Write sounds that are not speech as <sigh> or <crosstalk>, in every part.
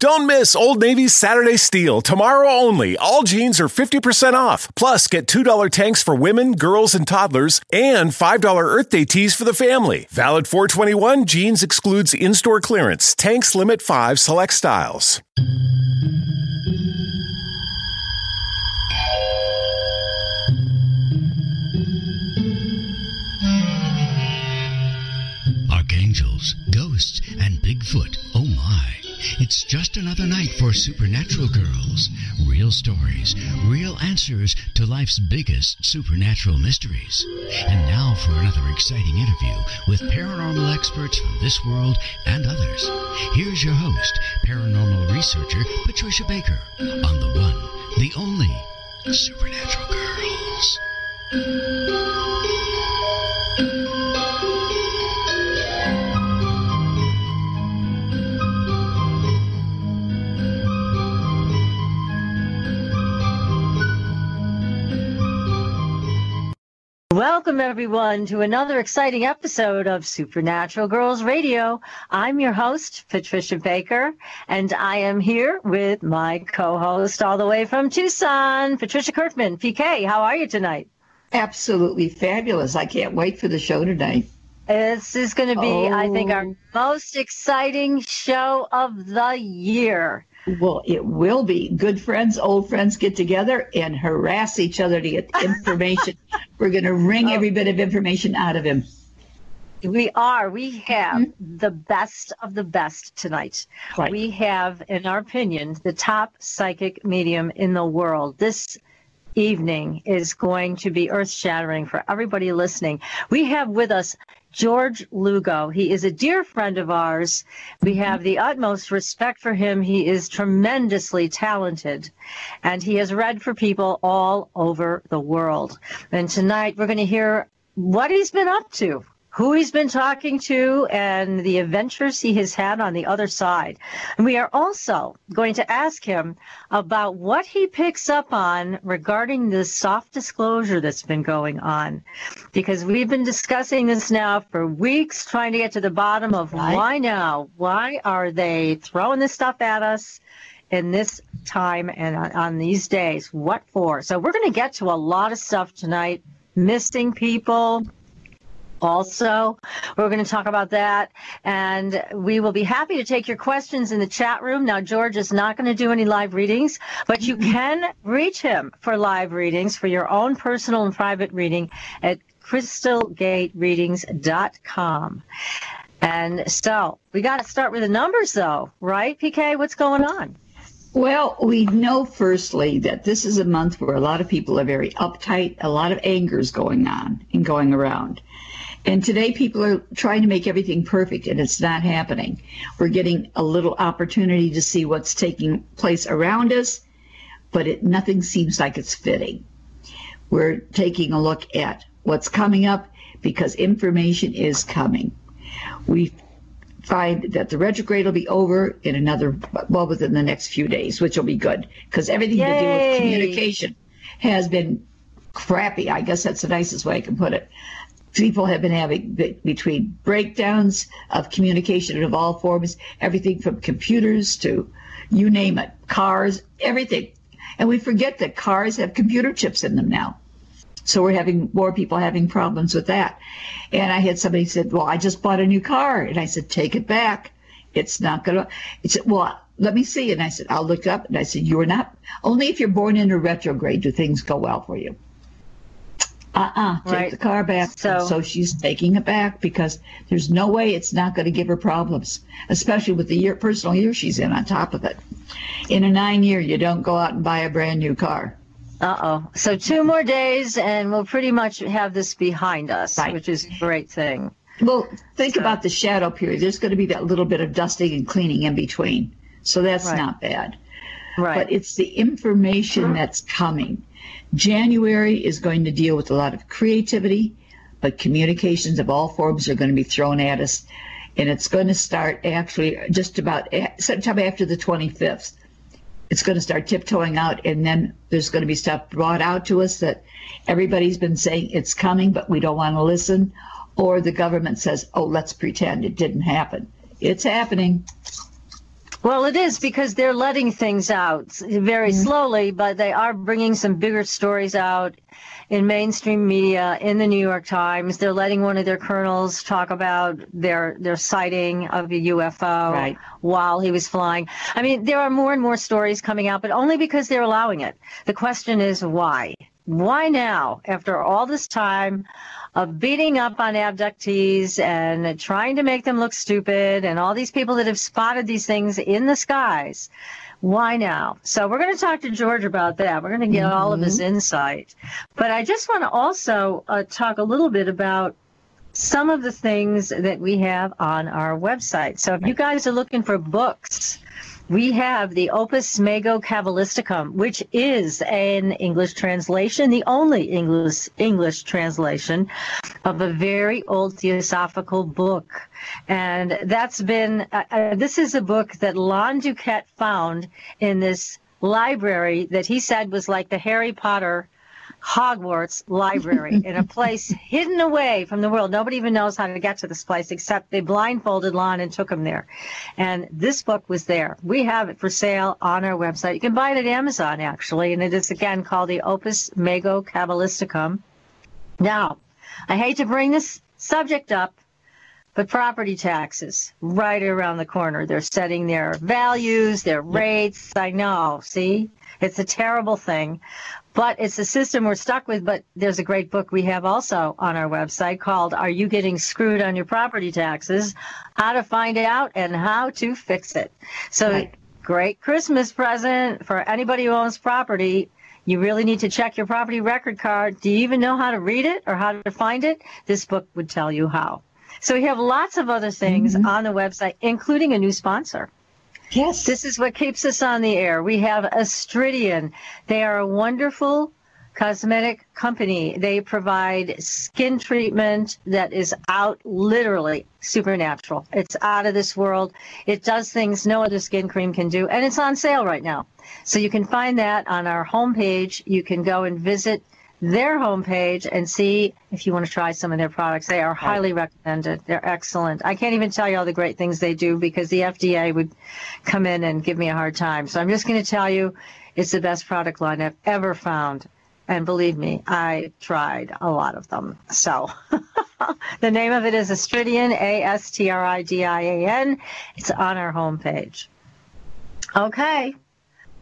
Don't miss Old Navy's Saturday Steal. Tomorrow only. All jeans are 50% off. Plus, get $2 tanks for women, girls, and toddlers, and $5 Earth Day tees for the family. Valid 421 jeans excludes in store clearance. Tanks limit 5 select styles. It's just another night for Supernatural Girls. Real stories, real answers to life's biggest supernatural mysteries. And now for another exciting interview with paranormal experts from this world and others. Here's your host, paranormal researcher Patricia Baker, on the one, the only Supernatural Girls. Welcome, everyone, to another exciting episode of Supernatural Girls Radio. I'm your host, Patricia Baker, and I am here with my co host all the way from Tucson, Patricia Kirkman. PK, how are you tonight? Absolutely fabulous. I can't wait for the show tonight. This is going to be, oh. I think, our Oh. most exciting show of the year. Well, it will be. Good friends, old friends get together and harass each other to get <laughs> information. We're going to wring Oh. every bit of information out of him. We are. We have mm-hmm. the best of the best tonight. Right. We have, in our opinion, the top psychic medium in the world. This evening is going to be earth shattering for everybody listening. We have with us George Lugo. He is a dear friend of ours. We mm-hmm. have the utmost respect for him. He is tremendously talented and he has read for people all over the world. And tonight we're going to hear what he's been up to, who he's been talking to, and the adventures he has had on the other side. And we are also going to ask him about what he picks up on regarding this soft disclosure that's been going on. Because we've been discussing this now for weeks, trying to get to the bottom of Right. why now? Why are they throwing this stuff at us? in this time and on, on these days. What for? So we're going to get to a lot of stuff tonight. Missing people. Also, we're going to talk about that, and we will be happy to take your questions in the chat room. Now, George is not going to do any live readings, but you mm-hmm. can reach him for live readings for your own personal and private reading at crystalgatereadings.com. And so we got to start with the numbers, though, right, PK? What's going on? Well, we know firstly that this is a month where a lot of people are very uptight, a lot of anger is going on and going around. And today people are trying to make everything perfect and it's not happening. We're getting a little opportunity to see what's taking place around us, but it, nothing seems like it's fitting. We're taking a look at what's coming up because information is coming. We find that the retrograde will be over in another, well, within the next few days, which will be good because everything to do with communication has been crappy. I guess that's the nicest way I can put it. People have been having be- between breakdowns of communication of all forms, everything from computers to you name it, cars, everything. And we forget that cars have computer chips in them now. So we're having more people having problems with that. And I had somebody said, "Well, I just bought a new car," and I said, "Take it back. It's not gonna." It said, "Well, let me see." And I said, "I'll look up." And I said, "You are not only if you're born in a retrograde do things go well for you." Uh-uh. Take Right. the car back. So- so she's taking it back because there's no way it's not going to give her problems, especially with the year personal year she's in on top of it. In a nine year, you don't go out and buy a brand new car. Uh oh. So two more days, and we'll pretty much have this behind us, Right. which is a great thing. Well, think So- about the shadow period. There's going to be that little bit of dusting and cleaning in between. So that's Right. not bad. Right. But it's the information that's coming. January is going to deal with a lot of creativity, but communications of all forms are going to be thrown at us. And it's going to start actually just about sometime after the 25th. It's going to start tiptoeing out, and then there's going to be stuff brought out to us that everybody's been saying it's coming, but we don't want to listen. Or the government says, oh, let's pretend it didn't happen. It's happening. Well, it is because they're letting things out very mm-hmm. slowly, but they are bringing some bigger stories out in mainstream media, in the New York Times. They're letting one of their colonels talk about their their sighting of a UFO right. while he was flying. I mean, there are more and more stories coming out, but only because they're allowing it. The question is why? Why now, after all this time of beating up on abductees and trying to make them look stupid and all these people that have spotted these things in the skies? Why now? So we're going to talk to George about that. We're going to get mm-hmm. all of his mm-hmm. insight. But I just want to also uh, talk a little bit about some of the things that we have on our website. So if you guys are looking for books, we have the Opus Mago Cabalisticum, which is an English translation, the only English English translation of a very old theosophical book. And that's been, uh, uh, this is a book that Lon DuQuette found in this library that he said was like the Harry Potter Hogwarts library in a <laughs> place hidden away from the world. Nobody even knows how to get to this place except they blindfolded Lon and took him there. And this book was there. We have it for sale on our website. You can buy it at Amazon actually, and it is again called the Opus Mago Cabalisticum. Now, I hate to bring this subject up, but property taxes right around the corner. They're setting their values, their rates. I know. See, it's a terrible thing but it's a system we're stuck with. But there's a great book we have also on our website called Are You Getting Screwed on Your Property Taxes? How to Find Out and How to Fix It. So, right. great Christmas present for anybody who owns property. You really need to check your property record card. Do you even know how to read it or how to find it? This book would tell you how. So, we have lots of other things mm-hmm. on the website, including a new sponsor. Yes. This is what keeps us on the air. We have Astridian. They are a wonderful cosmetic company. They provide skin treatment that is out literally supernatural. It's out of this world. It does things no other skin cream can do, and it's on sale right now. So you can find that on our homepage. You can go and visit their homepage and see if you want to try some of their products. They are highly recommended. They're excellent. I can't even tell you all the great things they do because the FDA would come in and give me a hard time. So I'm just going to tell you it's the best product line I've ever found. And believe me, I tried a lot of them. So <laughs> the name of it is Astridian, A S T R I D I A N. It's on our homepage. Okay.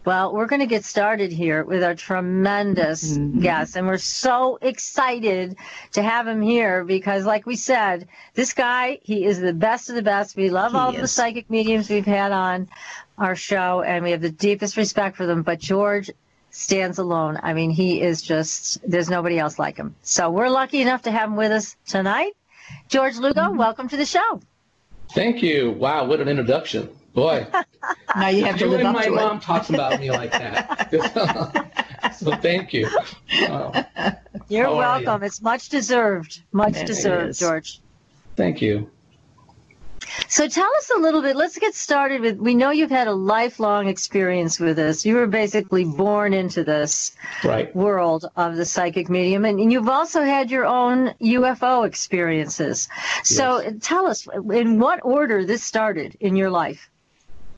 Well, we're going to get started here with our tremendous mm-hmm. guest, and we're so excited to have him here because, like we said, this guy, he is the best of the best. We love he all is. the psychic mediums we've had on our show, and we have the deepest respect for them. But George stands alone. I mean, he is just, there's nobody else like him. So we're lucky enough to have him with us tonight. George Lugo, mm-hmm. welcome to the show. Thank you. Wow, what an introduction. Boy. <laughs> now you have to live up my to mom talks about me like that. <laughs> <laughs> so thank you. You're welcome. You? It's much deserved. Much it deserved, is. George. Thank you. So tell us a little bit. Let's get started with. We know you've had a lifelong experience with this. You were basically born into this right. world of the psychic medium, and you've also had your own UFO experiences. So yes. tell us in what order this started in your life.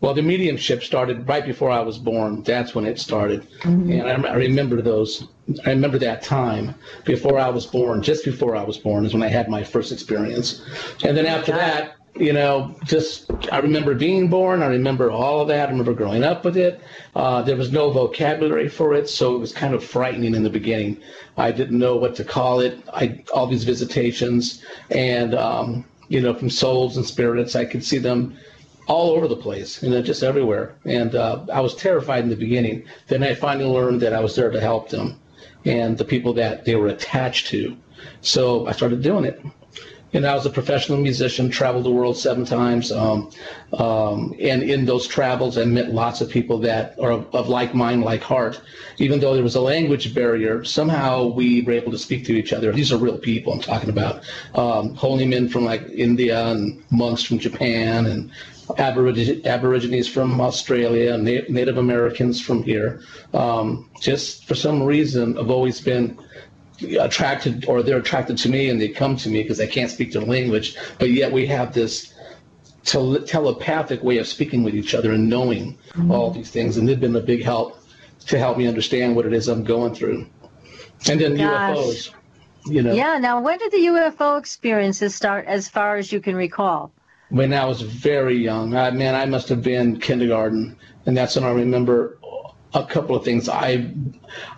Well, the mediumship started right before I was born. That's when it started. Mm-hmm. And I, I, remember those, I remember that time before I was born, just before I was born is when I had my first experience. And then after that, you know, just I remember being born. I remember all of that. I remember growing up with it. Uh, there was no vocabulary for it, so it was kind of frightening in the beginning. I didn't know what to call it. I all these visitations, and um, you know, from souls and spirits, I could see them all over the place, you know, just everywhere. And uh, I was terrified in the beginning. Then I finally learned that I was there to help them and the people that they were attached to. So I started doing it. And I was a professional musician, traveled the world seven times. Um, um, and in those travels, I met lots of people that are of, of, like mind, like heart. Even though there was a language barrier, somehow we were able to speak to each other. These are real people I'm talking about. Um, holy men from like India and monks from Japan and Aborigines from Australia, Native Americans from here. Um, just for some reason, I've always been attracted, or they're attracted to me, and they come to me because I can't speak their language. But yet we have this tele- telepathic way of speaking with each other and knowing mm-hmm. all these things, and they've been a big help to help me understand what it is I'm going through. And then Gosh. UFOs, you know. Yeah. Now, when did the UFO experiences start, as far as you can recall? When I was very young. I, man, I must have been kindergarten, and that's when I remember a couple of things. I,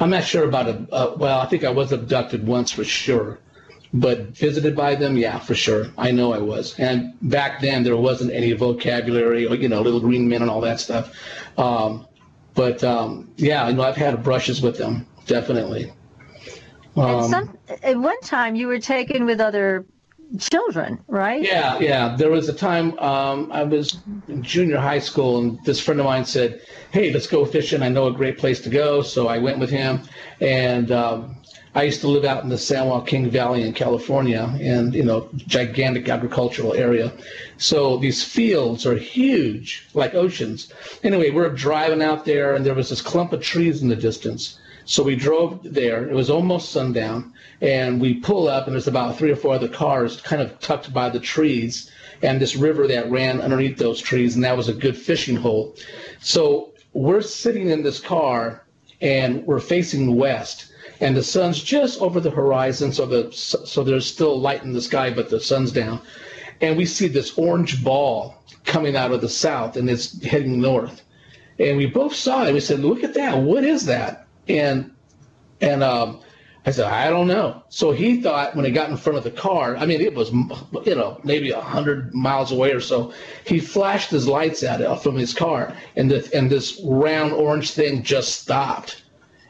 I'm not sure about it. Uh, well, I think I was abducted once for sure, but visited by them, yeah, for sure. I know I was. And back then there wasn't any vocabulary, or, you know, little green men and all that stuff. Um, but um, yeah, you know, I've had brushes with them, definitely. Um, some, at one time, you were taken with other children, right? Yeah, yeah. There was a time um, I was in junior high school, and this friend of mine said, "Hey, let's go fishing. I know a great place to go." So I went with him, and um, I used to live out in the San Joaquin Valley in California, and you know, gigantic agricultural area. So these fields are huge, like oceans. Anyway, we're driving out there, and there was this clump of trees in the distance. So we drove there. It was almost sundown, and we pull up, and there's about three or four other cars kind of tucked by the trees, and this river that ran underneath those trees, and that was a good fishing hole. So we're sitting in this car, and we're facing west, and the sun's just over the horizon, so the so there's still light in the sky, but the sun's down, and we see this orange ball coming out of the south, and it's heading north. And we both saw it. We said, "Look at that! What is that?" And and um, I said, I don't know. So he thought when he got in front of the car, I mean, it was, you know, maybe a hundred miles away or so. He flashed his lights at it uh, from his car, and the, and this round orange thing just stopped.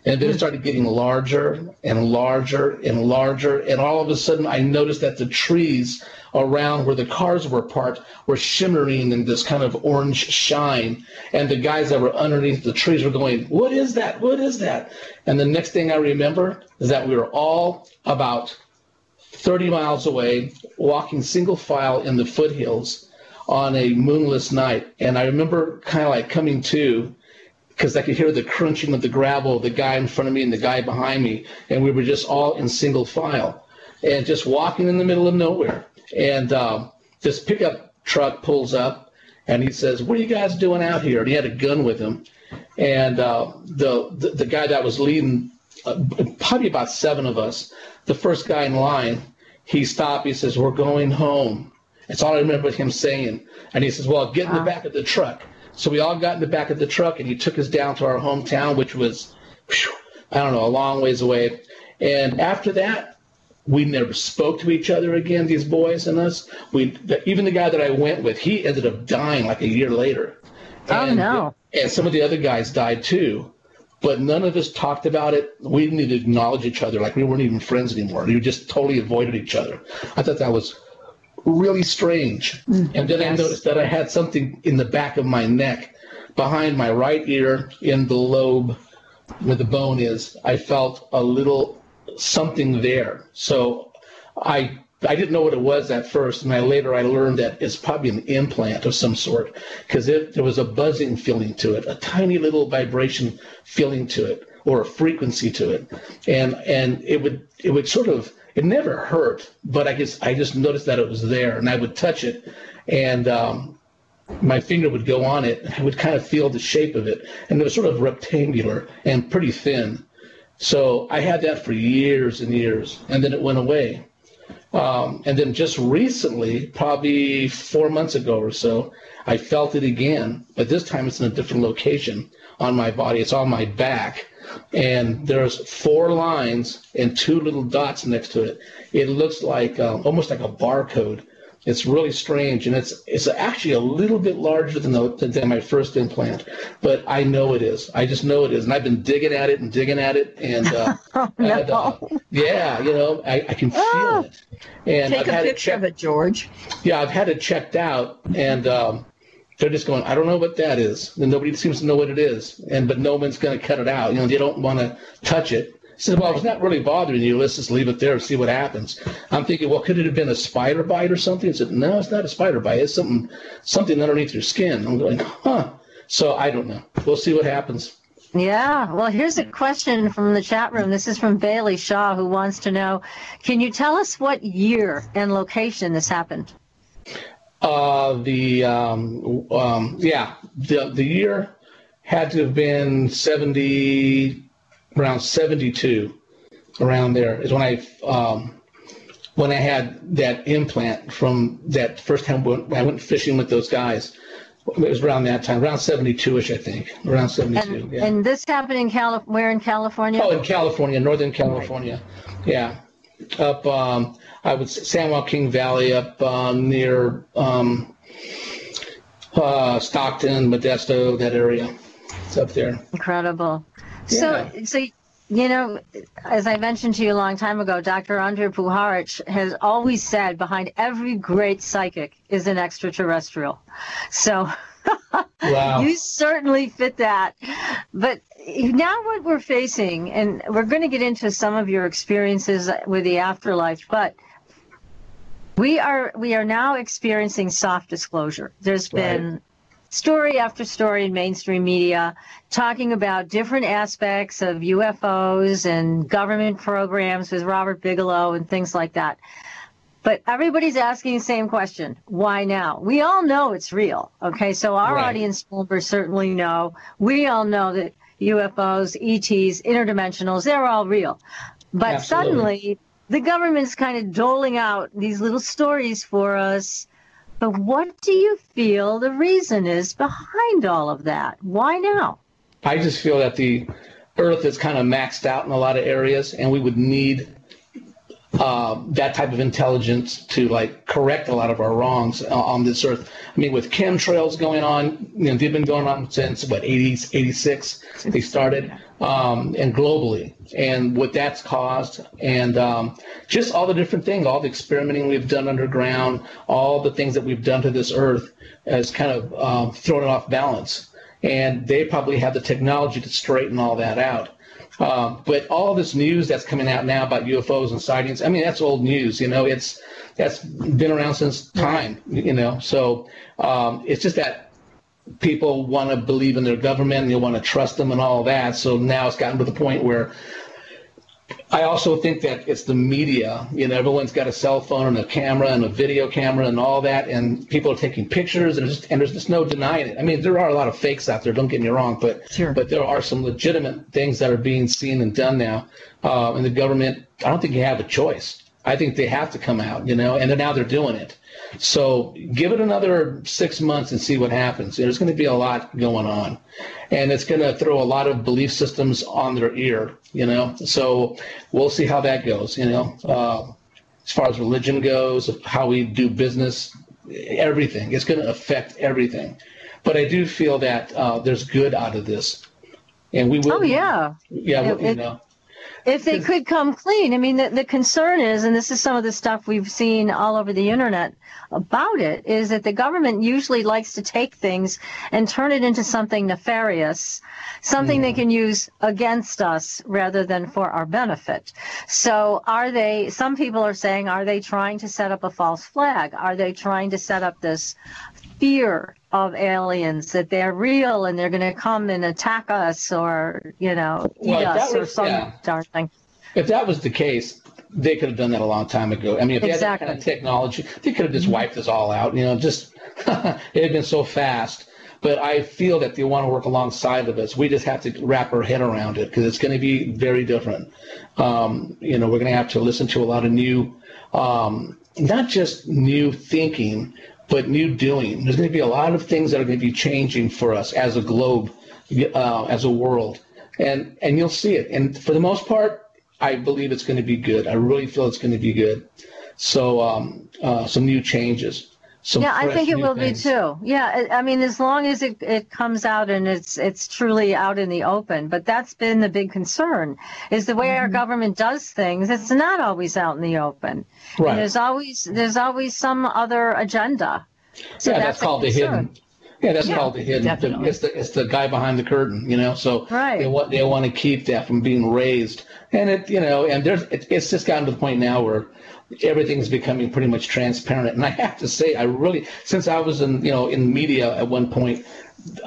And then it hmm. started getting larger and larger and larger. And all of a sudden, I noticed that the trees around where the cars were parked were shimmering in this kind of orange shine. And the guys that were underneath the trees were going, What is that? What is that? And the next thing I remember is that we were all about 30 miles away, walking single file in the foothills on a moonless night. And I remember kind of like coming to because I could hear the crunching of the gravel, the guy in front of me and the guy behind me, and we were just all in single file and just walking in the middle of nowhere. And um, this pickup truck pulls up, and he says, "What are you guys doing out here?" And he had a gun with him. And uh, the, the, the guy that was leading, uh, probably about seven of us, the first guy in line, he stopped. He says, "We're going home." That's all I remember him saying. And he says, "Well, get in the back of the truck." So we all got in the back of the truck, and he took us down to our hometown, which was, whew, I don't know, a long ways away. And after that, we never spoke to each other again, these boys and us. We even the guy that I went with, he ended up dying like a year later. Oh and, no! And some of the other guys died too, but none of us talked about it. We didn't even acknowledge each other, like we weren't even friends anymore. We just totally avoided each other. I thought that was really strange. Mm, and then yes. I noticed that I had something in the back of my neck, behind my right ear, in the lobe where the bone is. I felt a little something there. So I I didn't know what it was at first, and I later I learned that it's probably an implant of some sort because there was a buzzing feeling to it, a tiny little vibration feeling to it, or a frequency to it, and and it would it would sort of it never hurt, but I guess I just noticed that it was there, and I would touch it, and um, my finger would go on it, I would kind of feel the shape of it, and it was sort of rectangular and pretty thin. So I had that for years and years, and then it went away. Um, and then just recently, probably four months ago or so, I felt it again, but this time it's in a different location on my body. It's on my back, and there's four lines and two little dots next to it. It looks like um, almost like a barcode it's really strange, and it's it's actually a little bit larger than the, than my first implant, but I know it is. I just know it is, and I've been digging at it and digging at it, and, uh, <laughs> oh, no. and uh, yeah, you know, I, I can feel oh. it. And take I've a picture of it, George. Yeah, I've had it checked out, and um, they're just going, I don't know what that is, and nobody seems to know what it is, and but no one's going to cut it out. You know, they don't want to touch it said, well, it's not really bothering you. Let's just leave it there and see what happens. I'm thinking, well, could it have been a spider bite or something? He said, no, it's not a spider bite. It's something, something underneath your skin. I'm going, huh. So I don't know. We'll see what happens. Yeah. Well, here's a question from the chat room. This is from Bailey Shaw, who wants to know Can you tell us what year and location this happened? Uh, the um, um, yeah, the the year had to have been seventy, around seventy-two, around there is when I um, when I had that implant from that first time when I went fishing with those guys. It was around that time, around 72ish, I think, around 72. And, yeah. and this happened in Calif- where in California? Oh, in California, Northern California. Yeah. Up, um, I would San Joaquin Valley, up uh, near um, uh, Stockton, Modesto, that area. It's up there. Incredible. So, Yeah. so you know, as I mentioned to you a long time ago, Dr. Andrija Puharich has always said behind every great psychic is an extraterrestrial. So <laughs> Wow. you certainly fit that. But now what we're facing, and we're going to get into some of your experiences with the afterlife, but we are we are now experiencing soft disclosure. There's been story after story in mainstream media talking about different aspects of UFOs and government programs with Robert Bigelow and things like that. But everybody's asking the same question. Why now? We all know it's real. Okay. So our Right. audience members certainly know. We all know that UFOs, ETs, interdimensionals, they're all real. But Absolutely. suddenly the government's kind of doling out these little stories for us. But what do you feel the reason is behind all of that? Why now? I just feel that the Earth is kind of maxed out in a lot of areas, and we would need uh, that type of intelligence to like correct a lot of our wrongs uh, on this Earth. I mean, with chemtrails going on, you know, they've been going on since what 80s, 86 they started, um, and globally, and what that's caused, and um, just all the different things, all the experimenting we've done underground, all the things that we've done to this Earth has kind of um, thrown it off balance and they probably have the technology to straighten all that out. Um, but all this news that's coming out now about UFOs and sightings, I mean, that's old news. You know, it's that's been around since time. You know, so um, it's just that people want to believe in their government and they want to trust them and all that. So now it's gotten to the point where I also think that it's the media. You know, everyone's got a cell phone and a camera and a video camera and all that, and people are taking pictures, and, just, and there's just no denying it. I mean, there are a lot of fakes out there. Don't get me wrong, but Sure. but there are some legitimate things that are being seen and done now. Uh, and the government, I don't think you have a choice. I think they have to come out, you know, and then now they're doing it. So give it another six months and see what happens. There's going to be a lot going on, and it's going to throw a lot of belief systems on their ear, you know. So we'll see how that goes, you know. Uh, as far as religion goes, how we do business, everything. It's going to affect everything. But I do feel that uh, there's good out of this, and we will. Oh, yeah. Yeah, It- you it- know. If they could come clean, I mean, the, the concern is, and this is some of the stuff we've seen all over the internet about it, is that the government usually likes to take things and turn it into something nefarious, something they mm. can use against us rather than for our benefit. So are they, some people are saying, are they trying to set up a false flag? Are they trying to set up this fear of aliens that they're real and they're going to come and attack us or you know eat Well, us or was- some yeah. darn thing If that was the case, they could have done that a long time ago. I mean, if they had that kind of technology, they could have just wiped us all out. You know, just <laughs> it had been so fast. But I feel that they want to work alongside of us. We just have to wrap our head around it because it's going to be very different. Um, you know, we're going to have to listen to a lot of new, um, not just new thinking, but new doing. There's going to be a lot of things that are going to be changing for us as a globe, uh, as a world, and and you'll see it. And for the most part, I believe it's going to be good. I really feel it's going to be good. So um, uh, some new changes. Some yeah i think it will things. be too yeah I, mean as long as it, it comes out and it's it's truly out in the open but that's been the big concern is the way our Mm-hmm. government does things it's not always out in the open Right. and there's always there's always some other agenda so yeah, that's, a called the hidden. Yeah, that's Yeah, called the hidden. definitely. It's the it's the guy behind the curtain, you know. So Right. they want they want to keep that from being raised, and it you know, and there's it, it's just gotten to the point now where everything's becoming pretty much transparent. And I have to say, I really, since I was in, you know, in media at one point,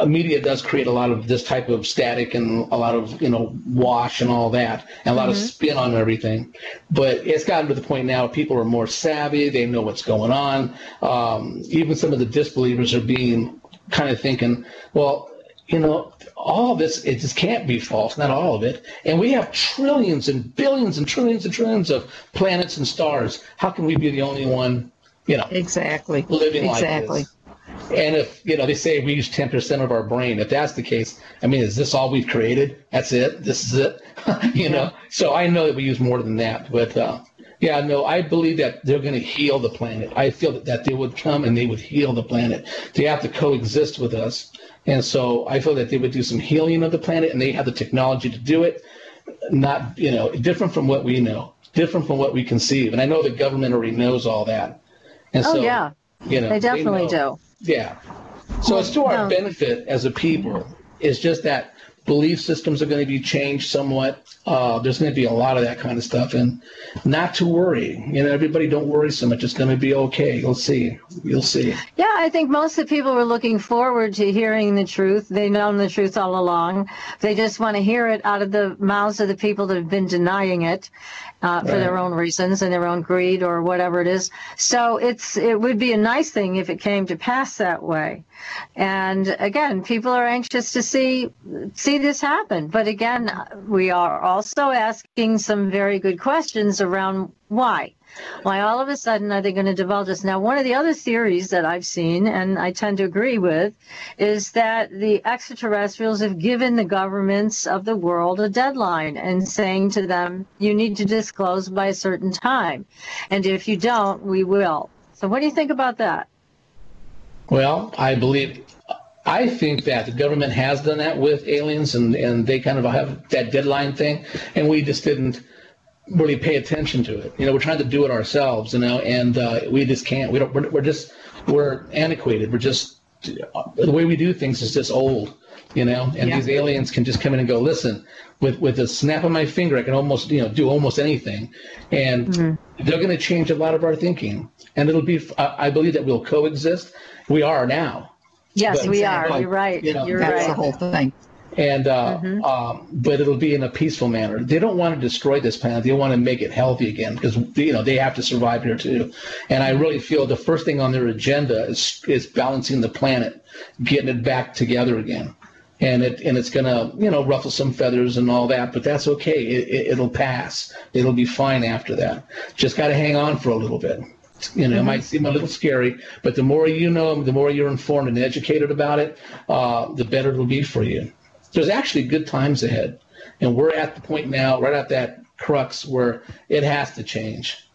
media does create a lot of this type of static and a lot of, you know, wash and all that, and a lot mm-hmm. of spin on everything. But it's gotten to the point now people are more savvy. They know what's going on. Um, even some of the disbelievers are being kind of thinking, well, you know, all of this, it just can't be false, not all of it. And we have trillions and billions and trillions and trillions of planets and stars. How can we be the only one, you know, exactly living exactly. like this? And if, you know, they say we use 10% of our brain, if that's the case, I mean, is this all we've created? That's it? This is it? <laughs> you know? So I know that we use more than that. But, uh, yeah, no, I believe that they're going to heal the planet. I feel that, that they would come and they would heal the planet. They have to coexist with us. And so I feel that they would do some healing of the planet and they have the technology to do it. Not, you know, different from what we know, different from what we conceive. And I know the government already knows all that. And oh, so, yeah. You know, they definitely they do. Yeah. So it's to our um, benefit as a people. It's just that belief systems are going to be changed somewhat. Uh, there's going to be a lot of that kind of stuff, and not to worry. You know, everybody don't worry so much. It's going to be okay. You'll see. You'll see. Yeah, I think most of the people were looking forward to hearing the truth. They've known the truth all along. They just want to hear it out of the mouths of the people that have been denying it uh, for right. their own reasons and their own greed or whatever it is. So it's it would be a nice thing if it came to pass that way. And again, people are anxious to see see this happen. But again, we are also asking some very good questions around why. Why all of a sudden are they going to divulge this? Now, one of the other theories that I've seen, and I tend to agree with, is that the extraterrestrials have given the governments of the world a deadline and saying to them, you need to disclose by a certain time. And if you don't, we will. So, what do you think about that? Well, I believe I think that the government has done that with aliens, and, and they kind of have that deadline thing, and we just didn't really pay attention to it. You know, we're trying to do it ourselves, you know, and uh, we just can't. We don't. We're, we're just we're antiquated. We're just the way we do things is just old, you know. And yeah. these aliens can just come in and go, listen, with with a snap of my finger, I can almost you know do almost anything, and mm-hmm. they're going to change a lot of our thinking, and it'll be. I believe that we'll coexist. We are now. Yes, but, we are. You're right. You know, You're that's right. the whole thing and uh, mm-hmm. um, but it'll be in a peaceful manner. They don't want to destroy this planet. They want to make it healthy again because you know they have to survive here too. And I really feel the first thing on their agenda is is balancing the planet, getting it back together again. And it and it's gonna you know ruffle some feathers and all that, but that's okay. It, it, will pass. It'll be fine after that. Just got to hang on for a little bit. You know, mm-hmm. it might seem a little scary, but the more you know, the more you're informed and educated about it, uh, the better it'll be for you there's actually good times ahead. And we're at the point now, right at that crux where it has to change.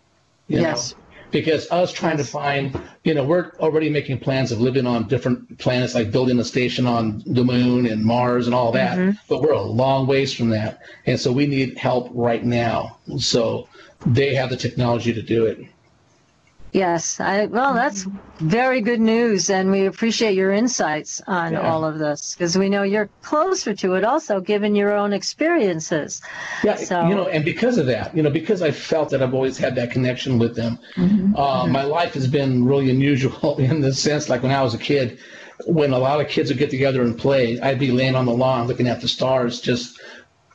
yes. Know? Because us trying to find, you know, we're already making plans of living on different planets, like building a station on the moon and Mars and all that. Mm-hmm. But we're a long ways from that. And so we need help right now. So they have the technology to do it. Yes, I, well, that's very good news, and we appreciate your insights on yeah. all of this because we know you're closer to it, also given your own experiences. Yeah, so, you know, and because of that, you know, because I felt that I've always had that connection with them, mm-hmm. Uh, mm-hmm. my life has been really unusual <laughs> in the sense, like when I was a kid, when a lot of kids would get together and play, I'd be laying on the lawn looking at the stars, just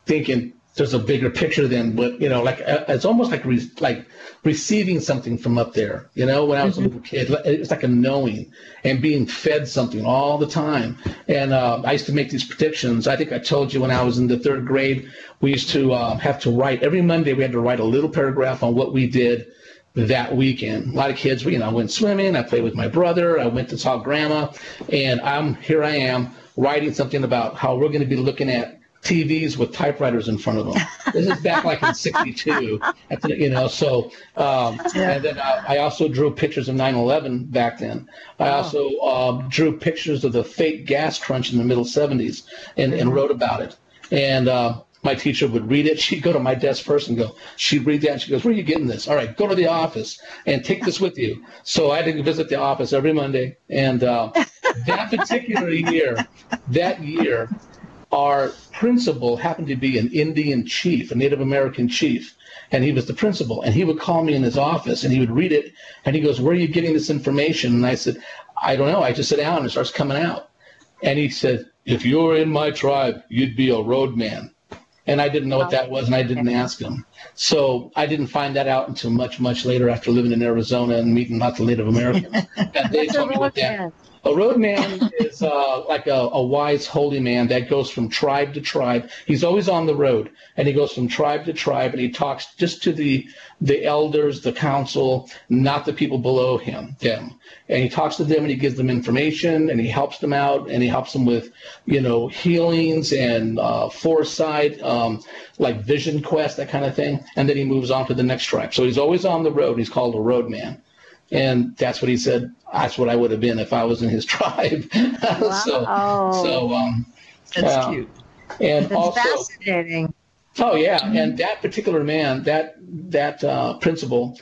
thinking, there's a bigger picture than what you know like uh, it's almost like re- like receiving something from up there you know when i was mm-hmm. a little kid it's like a knowing and being fed something all the time and uh, i used to make these predictions i think i told you when i was in the third grade we used to uh, have to write every monday we had to write a little paragraph on what we did that weekend. A lot of kids, you know, I went swimming, I played with my brother, I went to talk grandma, and I'm here I am writing something about how we're going to be looking at TVs with typewriters in front of them. This is back like in '62, you know. So, um, and then uh, I also drew pictures of 9/11 back then. I also uh, drew pictures of the fake gas crunch in the middle '70s and, and wrote about it. And uh, my teacher would read it. <laughs> She'd go to my desk first and go, she'd read that and she goes, where are you getting this? All right, go to the office and take this with you. So I had to visit the office every Monday. And uh, that particular year, that year, our principal happened to be an Indian chief, a Native American chief, and he was the principal. And he would call me in his office and he would read it and he goes, Where are you getting this information? And I said, I don't know. I just sit down and it starts coming out. And he said, If you were in my tribe, you'd be a roadman. And I didn't know what that was and I didn't ask him. So I didn't find that out until much, much later after living in Arizona and meeting lots of Native Americans. <laughs> and they told me what that. A roadman is uh, like a, a, wise, holy man that goes from tribe to tribe. He's always on the road, and he goes from tribe to tribe, and he talks just to the the elders, the council, not the people below him, them. And he talks to them, and he gives them information, and he helps them out, and he helps them with, you know, healings and uh, foresight, um, like vision quest, that kind of thing. And then he moves on to the next tribe. So he's always on the road. He's called a roadman. And that's what he said. That's what I would have been if I was in his <laughs> tribe. <laughs> Wow. so, so um, that's uh, cute. And that's also, fascinating. Oh yeah, and that particular man, that that uh, principal,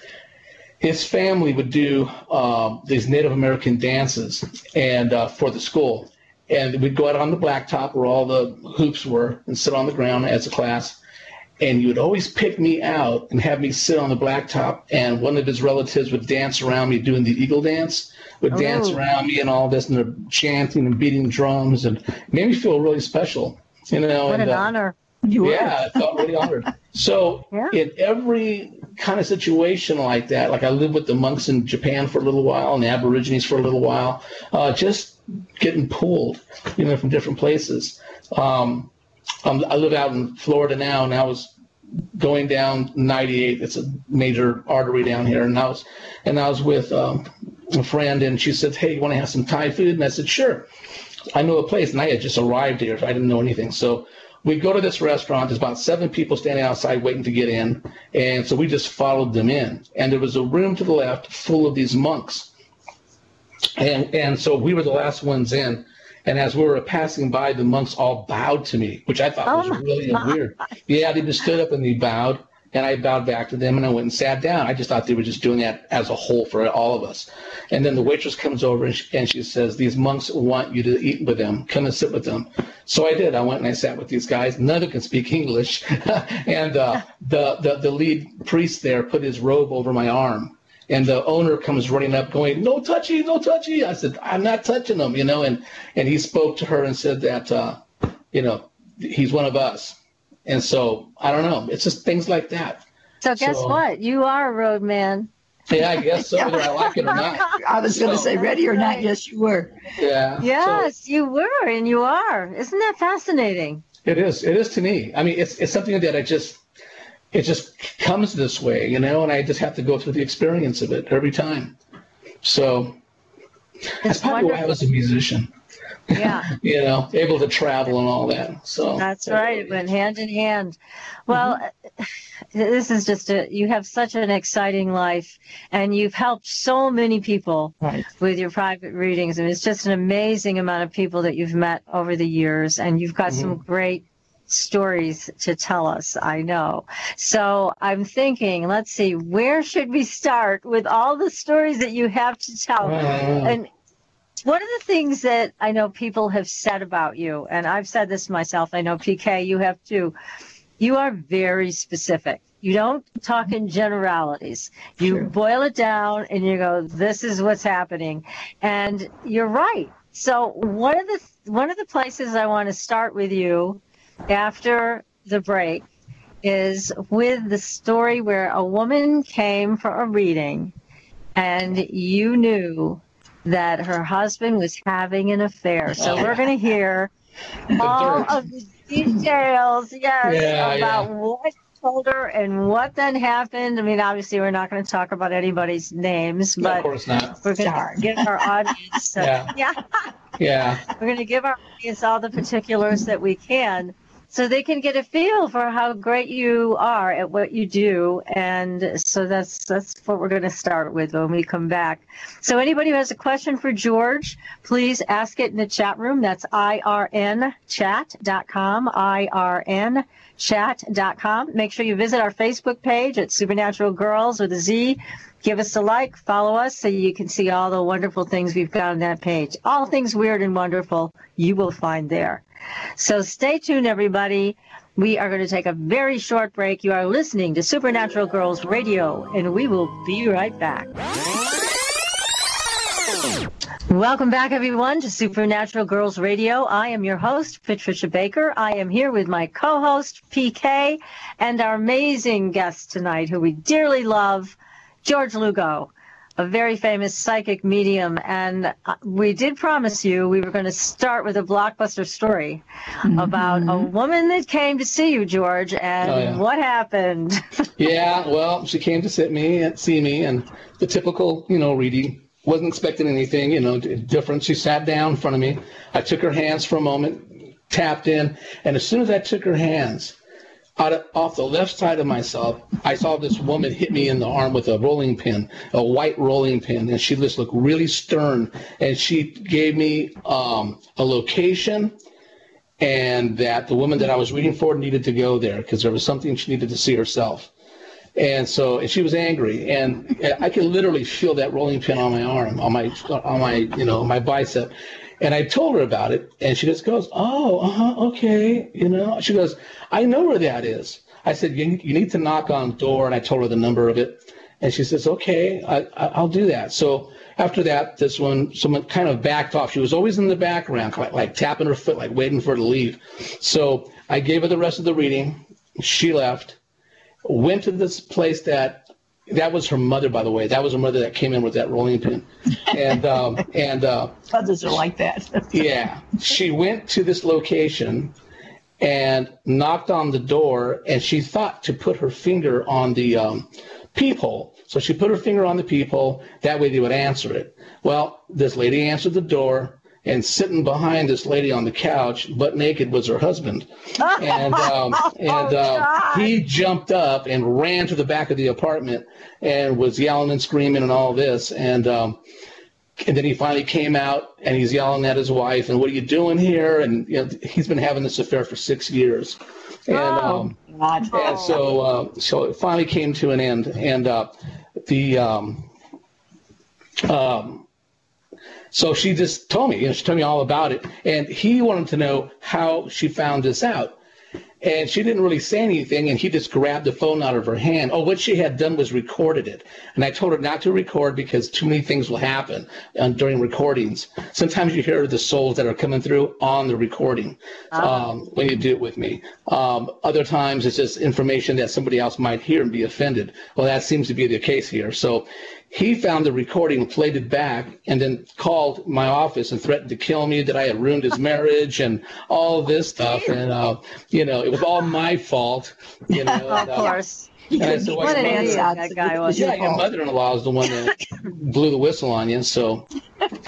his family would do uh, these Native American dances, and uh, for the school, and we'd go out on the blacktop where all the hoops were, and sit on the ground as a class, and you would always pick me out and have me sit on the blacktop and one of his relatives would dance around me doing the eagle dance would oh. dance around me and all this and they're chanting and beating drums and made me feel really special you know what and, an uh, honor you yeah i felt really honored so yeah. in every kind of situation like that like i lived with the monks in japan for a little while and the aborigines for a little while uh, just getting pulled you know from different places um, um, I live out in Florida now, and I was going down 98. It's a major artery down here, and I was and I was with um, a friend, and she said, "Hey, you want to have some Thai food?" And I said, "Sure." I know a place, and I had just arrived here, so I didn't know anything. So we go to this restaurant. There's about seven people standing outside waiting to get in, and so we just followed them in. And there was a room to the left full of these monks, and and so we were the last ones in. And as we were passing by, the monks all bowed to me, which I thought oh was really God. weird. Yeah, they just stood up and they bowed, and I bowed back to them, and I went and sat down. I just thought they were just doing that as a whole for all of us. And then the waitress comes over and she, and she says, "These monks want you to eat with them. Come and sit with them." So I did. I went and I sat with these guys. None of them can speak English, <laughs> and uh, the, the the lead priest there put his robe over my arm and the owner comes running up going no touchy no touchy i said i'm not touching them you know and and he spoke to her and said that uh, you know he's one of us and so i don't know it's just things like that so guess so, what you are a road man yeah, I guess so, whether I like it or not. I was going to say, ready or not, yes, you were. Yeah. Yes, so, you were, and you are. Isn't that fascinating? It is. It is to me. I mean, it's it's something that I just it just comes this way, you know, and I just have to go through the experience of it every time. So it's that's probably wonderful. why I was a musician. Yeah. <laughs> you know, able to travel and all that. So that's right. It went hand in hand. Well, mm-hmm. this is just a, you have such an exciting life and you've helped so many people right. with your private readings. And it's just an amazing amount of people that you've met over the years. And you've got mm-hmm. some great stories to tell us, I know. So I'm thinking, let's see, where should we start with all the stories that you have to tell? Mm. And one of the things that I know people have said about you, and I've said this myself, I know PK, you have too, you are very specific. You don't talk in generalities. You sure. boil it down and you go, this is what's happening. And you're right. So one of the one of the places I want to start with you after the break is with the story where a woman came for a reading and you knew that her husband was having an affair. So we're going to hear all <laughs> of the details, yes, yeah, about yeah. what told her and what then happened. I mean, obviously, we're not going to talk about anybody's names, but of course not. we're going to give our audience, <laughs> uh, <laughs> yeah. yeah, we're going to give our audience all the particulars that we can so they can get a feel for how great you are at what you do. And so that's that's what we're going to start with when we come back. So anybody who has a question for george please ask it in the chat room. That's irnchat.com irnchat.com make sure you visit our facebook page at supernatural girls with a z. Give us a like follow us so you can see all the wonderful things we've got on that page. All things weird and wonderful you will find there So stay tuned, everybody. We are going to take a very short break. You are listening to Supernatural Girls Radio, and we will be right back. Welcome back, everyone, to Supernatural Girls Radio. I am your host, Patricia Baker. I am here with my co host, PK, and our amazing guest tonight, who we dearly love, George Lugo a very famous psychic medium. And uh, we did promise you we were going to start with a blockbuster story mm-hmm. about a woman that came to see you, George, and oh, yeah. what happened. <laughs> yeah, well, she came to sit me and see me, and the typical, you know, reading. Wasn't expecting anything, you know, different. She sat down in front of me. I took her hands for a moment, tapped in, and as soon as I took her hands, out of, off the left side of myself, I saw this woman hit me in the arm with a rolling pin, a white rolling pin, and she just looked really stern. And she gave me um, a location, and that the woman that I was reading for needed to go there because there was something she needed to see herself. And so, and she was angry, and I could literally feel that rolling pin on my arm, on my, on my, you know, my bicep. And I told her about it, and she just goes, "Oh, uh huh, okay." You know, she goes, "I know where that is." I said, "You, you need to knock on door," and I told her the number of it, and she says, "Okay, I, I'll do that." So after that, this one, someone kind of backed off. She was always in the background, like, like tapping her foot, like waiting for her to leave. So I gave her the rest of the reading. She left, went to this place that that was her mother, by the way. That was her mother that came in with that rolling pin, and um, and uh, mothers are like that. yeah, she went to this location and knocked on the door, and she thought to put her finger on the um, peephole. So she put her finger on the peephole. That way they would answer it. Well, this lady answered the door and sitting behind this lady on the couch, butt naked, was her husband. And <laughs> um, and uh, he jumped up and ran to the back of the apartment and was yelling and screaming and all this. And um, and then he finally came out and he's yelling at his wife and what are you doing here? And you know, he's been having this affair for six years. And, oh, um, and so uh, so it finally came to an end. And uh, the um, um, so she just told me, you know, she told me all about it. And he wanted to know how she found this out. And she didn't really say anything, and he just grabbed the phone out of her hand. Oh, what she had done was recorded it. And I told her not to record because too many things will happen uh, during recordings. Sometimes you hear the souls that are coming through on the recording ah. um, when you do it with me. Um, other times it's just information that somebody else might hear and be offended. Well, that seems to be the case here. So he found the recording, played it back, and then called my office and threatened to kill me, that I had ruined his marriage and all this stuff. And, uh, you know, it was all my fault. You know, and, <laughs> uh, of course. And I said, what an idiot that guy was. Yeah, your mother-in-law is the one that <laughs> blew the whistle on you. So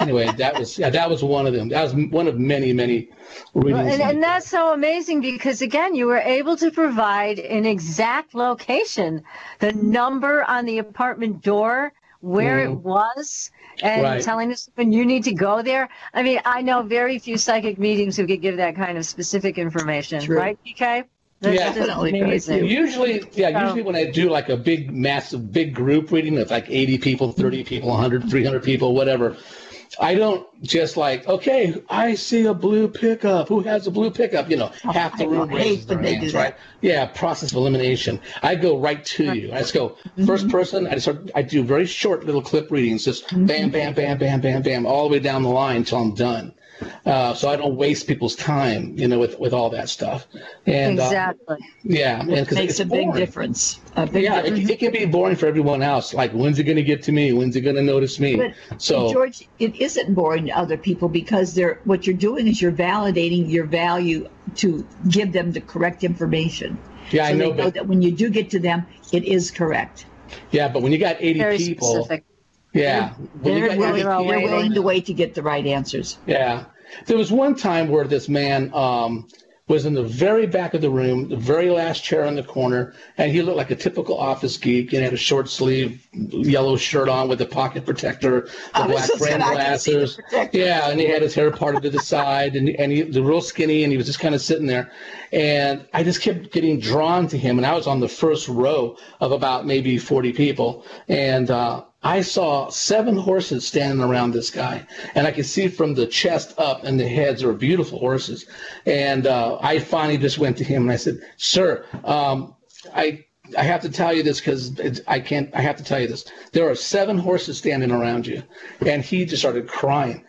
anyway, that was yeah, that was one of them. That was one of many, many readings. And, and that's so amazing because again, you were able to provide an exact location, the number on the apartment door where mm. it was and right. telling us when you need to go there. I mean, I know very few psychic meetings who could give that kind of specific information, True. right, PK? That's yeah, definitely. Usually, yeah, so, usually when I do like a big, massive, big group reading of like 80 people, 30 people, 100, 300 people, whatever, I don't just like, okay, I see a blue pickup. Who has a blue pickup? You know, oh, half the room raises their hands, right? Yeah, process of elimination. I go right to you. I just go mm-hmm. first person. I start. I do very short little clip readings, just mm-hmm. bam, bam, bam, bam, bam, bam, all the way down the line until I'm done uh, so I don't waste people's time, you know, with, with all that stuff. And uh, exactly, uh, yeah, and it makes a big difference. A big yeah, difference. It, it, can be boring for everyone else. Like, when's it going to get to me? When's it going to notice me? But, so, George, it isn't boring to other people because they're what you're doing is you're validating your value to give them the correct information. Yeah, so I know, they know that when you do get to them, it is correct. Yeah, but when you got 80 Very people. Specific yeah. They're, they're, willing, they're willing to wait to get the right answers. Yeah. There was one time where this man um, was in the very back of the room, the very last chair in the corner, and he looked like a typical office geek and had a short sleeve yellow shirt on with a pocket protector, the black frame glasses. Yeah, and he had his hair parted to the side, and and he was real skinny, and he was just kind of sitting there, and I just kept getting drawn to him, and I was on the first row of about maybe 40 people, and uh, I saw seven horses standing around this guy, and I could see from the chest up and the heads were beautiful horses. And uh, I finally just went to him and I said, "Sir, um, I I have to tell you this because I can't. I have to tell you this. There are seven horses standing around you," and he just started crying.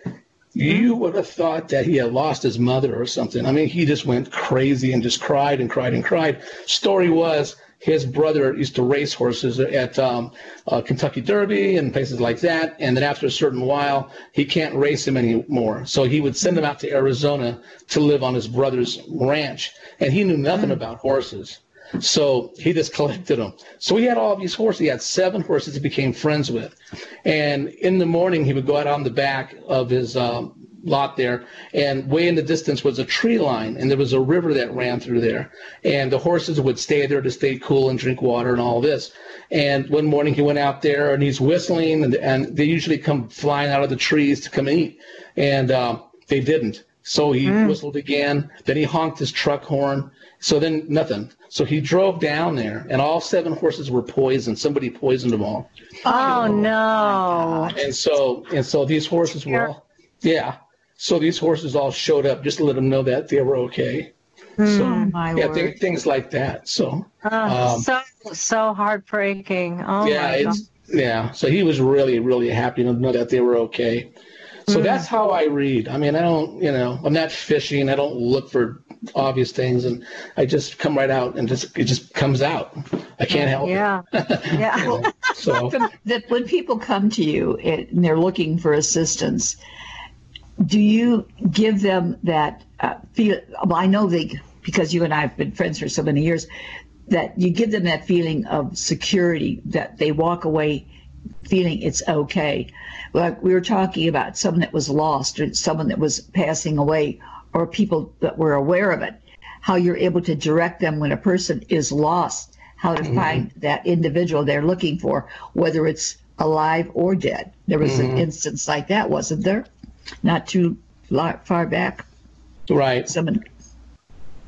You would have thought that he had lost his mother or something. I mean, he just went crazy and just cried and cried and cried. Story was his brother used to race horses at um, uh, Kentucky Derby and places like that. And then after a certain while, he can't race him anymore. So he would send him out to Arizona to live on his brother's ranch. And he knew nothing about horses. So he just <laughs> collected them. So he had all these horses. He had seven horses he became friends with. And in the morning, he would go out on the back of his um, lot there, and way in the distance was a tree line, and there was a river that ran through there. And the horses would stay there to stay cool and drink water and all this. And one morning he went out there and he's whistling, and, and they usually come flying out of the trees to come eat. And um, they didn't. So he mm. whistled again. Then he honked his truck horn. So then nothing. So he drove down there, and all seven horses were poisoned. Somebody poisoned them all. Oh no! And so and so these horses were all yeah. So these horses all showed up just to let them know that they were okay. Mm, so oh, yeah, th- things like that. So oh, um, so so heartbreaking. Oh yeah, it's yeah. So he was really really happy to know that they were okay. So mm. that's how I read. I mean, I don't, you know, I'm not fishing. I don't look for obvious things, and I just come right out and just it just comes out. I can't help yeah. it. Yeah, <laughs> yeah. so <laughs> that when people come to you and they're looking for assistance, do you give them that uh, feel? Well, I know they because you and I have been friends for so many years that you give them that feeling of security that they walk away feeling it's okay. Like we were talking about someone that was lost or someone that was passing away or people that were aware of it, how you're able to direct them when a person is lost, how to mm-hmm. find that individual they're looking for, whether it's alive or dead. There was mm-hmm. an instance like that, wasn't there? Not too far back. Right. Someone.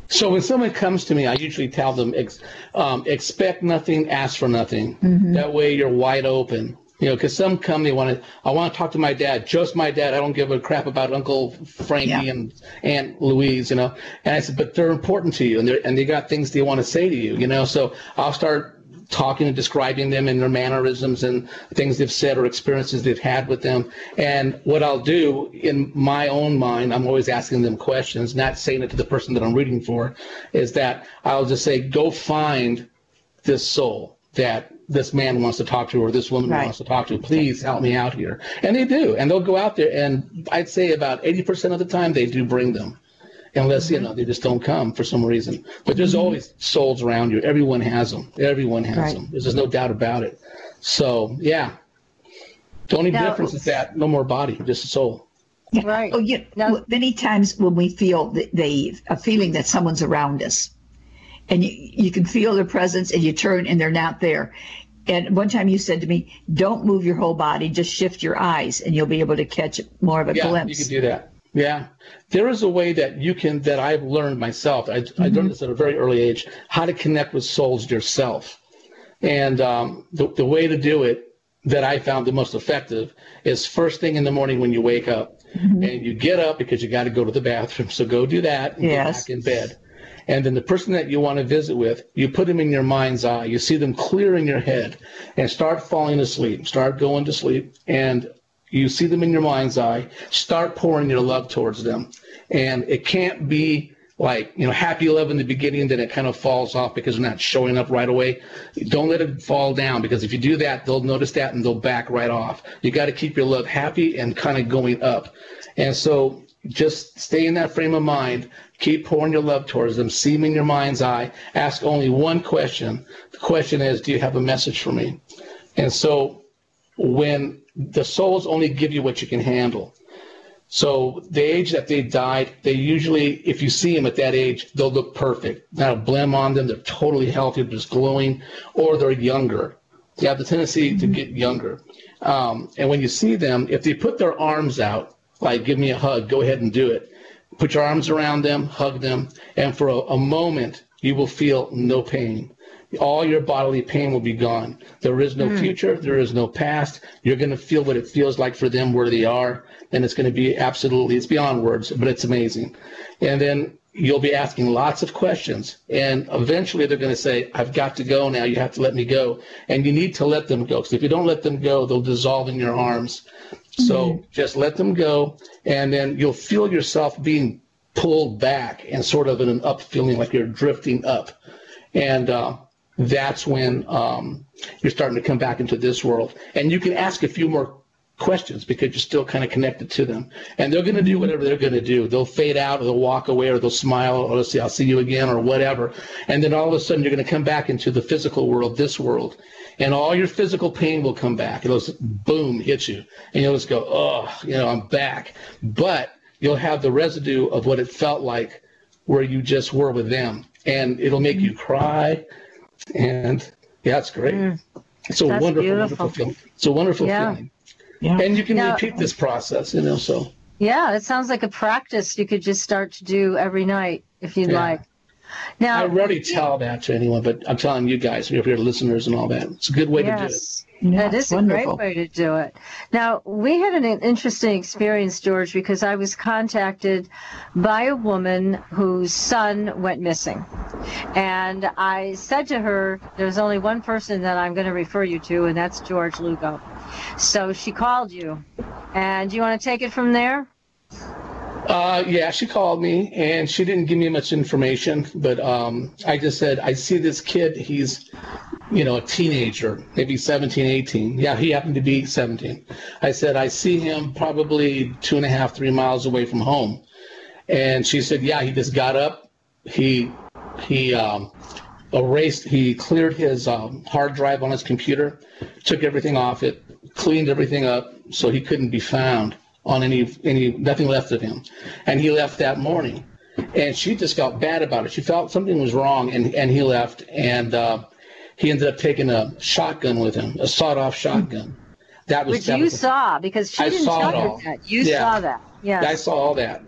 So when someone comes to me, I usually tell them, ex, um, expect nothing, ask for nothing. Mm-hmm. That way you're wide open. You know, because some come, they want to, I want to talk to my dad, just my dad. I don't give a crap about Uncle Frankie yeah. and Aunt Louise, you know. And I said, but they're important to you and, they're, and they got things they want to say to you, you know. So I'll start talking and describing them and their mannerisms and things they've said or experiences they've had with them. And what I'll do in my own mind, I'm always asking them questions, not saying it to the person that I'm reading for, is that I'll just say, go find this soul that this man wants to talk to or this woman right. wants to talk to. Please help me out here. And they do. And they'll go out there and I'd say about 80% of the time they do bring them unless you know they just don't come for some reason. But there's mm-hmm. always souls around you. Everyone has them. Everyone has right. them. There's just no doubt about it. So yeah, the only now, difference is that no more body, just a soul. Yeah. Right. Oh, yeah. Now, many times when we feel the, the a feeling that someone's around us, and you, you can feel their presence, and you turn and they're not there. And one time you said to me, "Don't move your whole body; just shift your eyes, and you'll be able to catch more of a yeah, glimpse." you can do that. Yeah, there is a way that you can that I've learned myself. I, mm-hmm. I learned this at a very early age how to connect with souls yourself, and um, the the way to do it that I found the most effective is first thing in the morning when you wake up, mm-hmm. and you get up because you got to go to the bathroom. <laughs> So go do that and yes. get back in bed. And then the person that you want to visit with, you put them in your mind's eye. You see them clear in your head and start falling asleep, start going to sleep. And you see them in your mind's eye, start pouring your love towards them. And it can't be like, you know, happy love in the beginning, then it kind of falls off because they're not showing up right away. Don't let it fall down because if you do that, they'll notice that and they'll back right off. You got to keep your love happy and kind of going up. And so just stay in that frame of mind. Keep pouring your love towards them. See them in your mind's eye. Ask only one question. The question is, do you have a message for me? And so when the souls only give you what you can handle. So the age that they died, they usually, if you see them at that age, they'll look perfect. Not a blem on them. They're totally healthy, just glowing, or they're younger. They have the tendency to get younger. Um, and when you see them, if they put their arms out, like give me a hug, go ahead and do it. Put your arms around them, hug them, and for a, a moment, you will feel no pain all your bodily pain will be gone. There is no Hmm. future. There is no past. You're going to feel what it feels like for them where they are. And it's going to be absolutely, it's beyond words, but it's amazing. And then you'll be asking lots of questions. And eventually they're going to say, I've got to go now. You have to let me go. And you need to let them go. Because if you don't let them go, they'll dissolve in your arms. So just let them go. And then you'll feel yourself being pulled back and sort of in an up feeling like you're drifting up. And uh, that's when um, you're starting to come back into this world. And you can ask a few more questions because you're still kind of connected to them. And they're going to do whatever they're going to do. They'll fade out or they'll walk away or they'll smile or they'll say, I'll see you again or whatever. And then all of a sudden you're going to come back into the physical world, this world. And all your physical pain will come back. It'll just boom, hit you. And you'll just go, oh, you know, I'm back. But you'll have the residue of what it felt like where you just were with them. And it'll make you cry. And yeah, it's great. Mm. It's a wonderful, beautiful. wonderful feeling. It's a wonderful Yeah. feeling. Yeah. And you can Now- repeat this process, you know, so. Yeah, it sounds like a practice you could just start to do every night if you'd Yeah. like. I rarely tell that to anyone, but I'm telling you guys, your your listeners and all that. It's a good way to do it. Yes, Yeah, that it's a great way to do it. Now, we had an interesting experience, George, because I was contacted by a woman whose son went missing. And I said to her, there's only one person that I'm going to refer you to, and that's George Lugo. So she called you. And you want to take it from there? Uh, yeah, she called me and she didn't give me much information, but um, I just said, I see this kid. He's, you know, a teenager, maybe 17, 18. Yeah, he happened to be 17. I said, I see him probably two and a half, three miles away from home. And she said, yeah, he just got up. He, he, um, erased, he cleared his um, hard drive on his computer, took everything off it, cleaned everything up so he couldn't be found on any, any, nothing left of him. And he left that morning. And she just felt bad about it. She felt something was wrong and, and he left. And uh, he ended up taking a shotgun with him, a sawed off shotgun. That was Which that you was saw, because she I didn't tell you that. You Yeah. saw that. Yeah. I saw all that.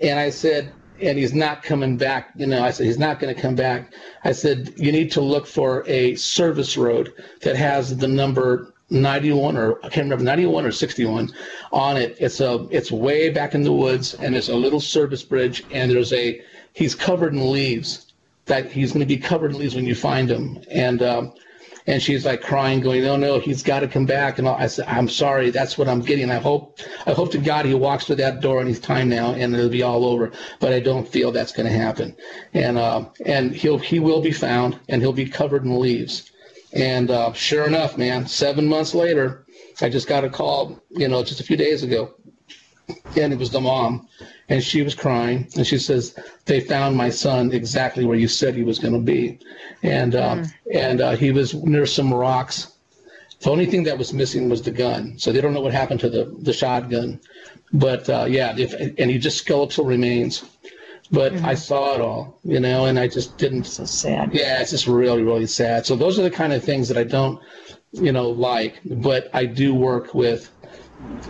And I said, and he's not coming back. You know, I said, he's not going to come back. I said, you need to look for a service road that has the number 91 or I can't remember 91 or 61 on it. It's a, it's way back in the woods and it's a little service bridge and there's a, he's covered in leaves that he's going to be covered in leaves when you find him. And, um, and she's like crying, going, "No, no, he's got to come back." And I said, "I'm sorry, that's what I'm getting. I hope, I hope to God he walks through that door and he's time now, and it'll be all over. But I don't feel that's going to happen. And uh, and he'll he will be found, and he'll be covered in leaves. And uh, sure enough, man, seven months later, I just got a call, you know, just a few days ago, and it was the mom, and she was crying, and she says they found my son exactly where you said he was going to be, and uh, and uh, he was near some rocks. The only thing that was missing was the gun, so they don't know what happened to the the shotgun, but uh, yeah, if, and he just skeletal remains. But I saw it all, you know, and I just didn't. So sad. Yeah, it's just really, really sad. So those are the kind of things that I don't, you know, like. But I do work with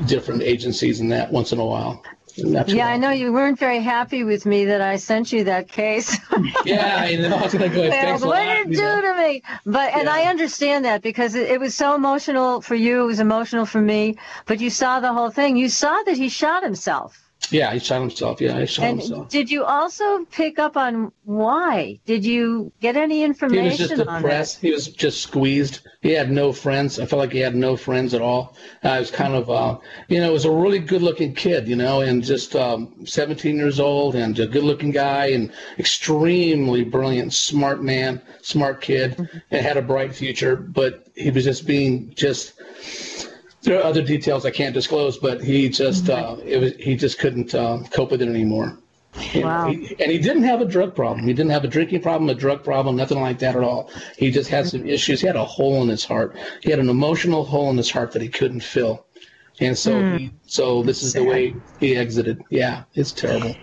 different agencies and that once in a while. And Yeah, I know you weren't very happy with me that I sent you that case. <laughs> Yeah, I know. I was gonna go. Thanks what lot. did you it do know. to me? But and Yeah. I understand that because it, it was so emotional for you. It was emotional for me. But you saw the whole thing. You saw that he shot himself. Yeah, he shot himself. Yeah, he shot And himself. did you also pick up on why? Did you get any information? He was just on depressed. He was just squeezed. He had no friends. I felt like he had no friends at all. I was kind of, uh, you know, was a really good-looking kid, you know, and just um, 17 years old and a good-looking guy and extremely brilliant, smart man, smart kid, and had a bright future. But he was just being just. There are other details I can't disclose, but he just uh, it was he just couldn't uh, cope with it anymore. Know, Wow. he- and he didn't have a drug problem. He didn't have a drinking problem, a drug problem, nothing like that at all. He just had some issues. He had a hole in his heart. He had an emotional hole in his heart that he couldn't fill. And so, he, so this is the way he exited. Yeah, it's terrible,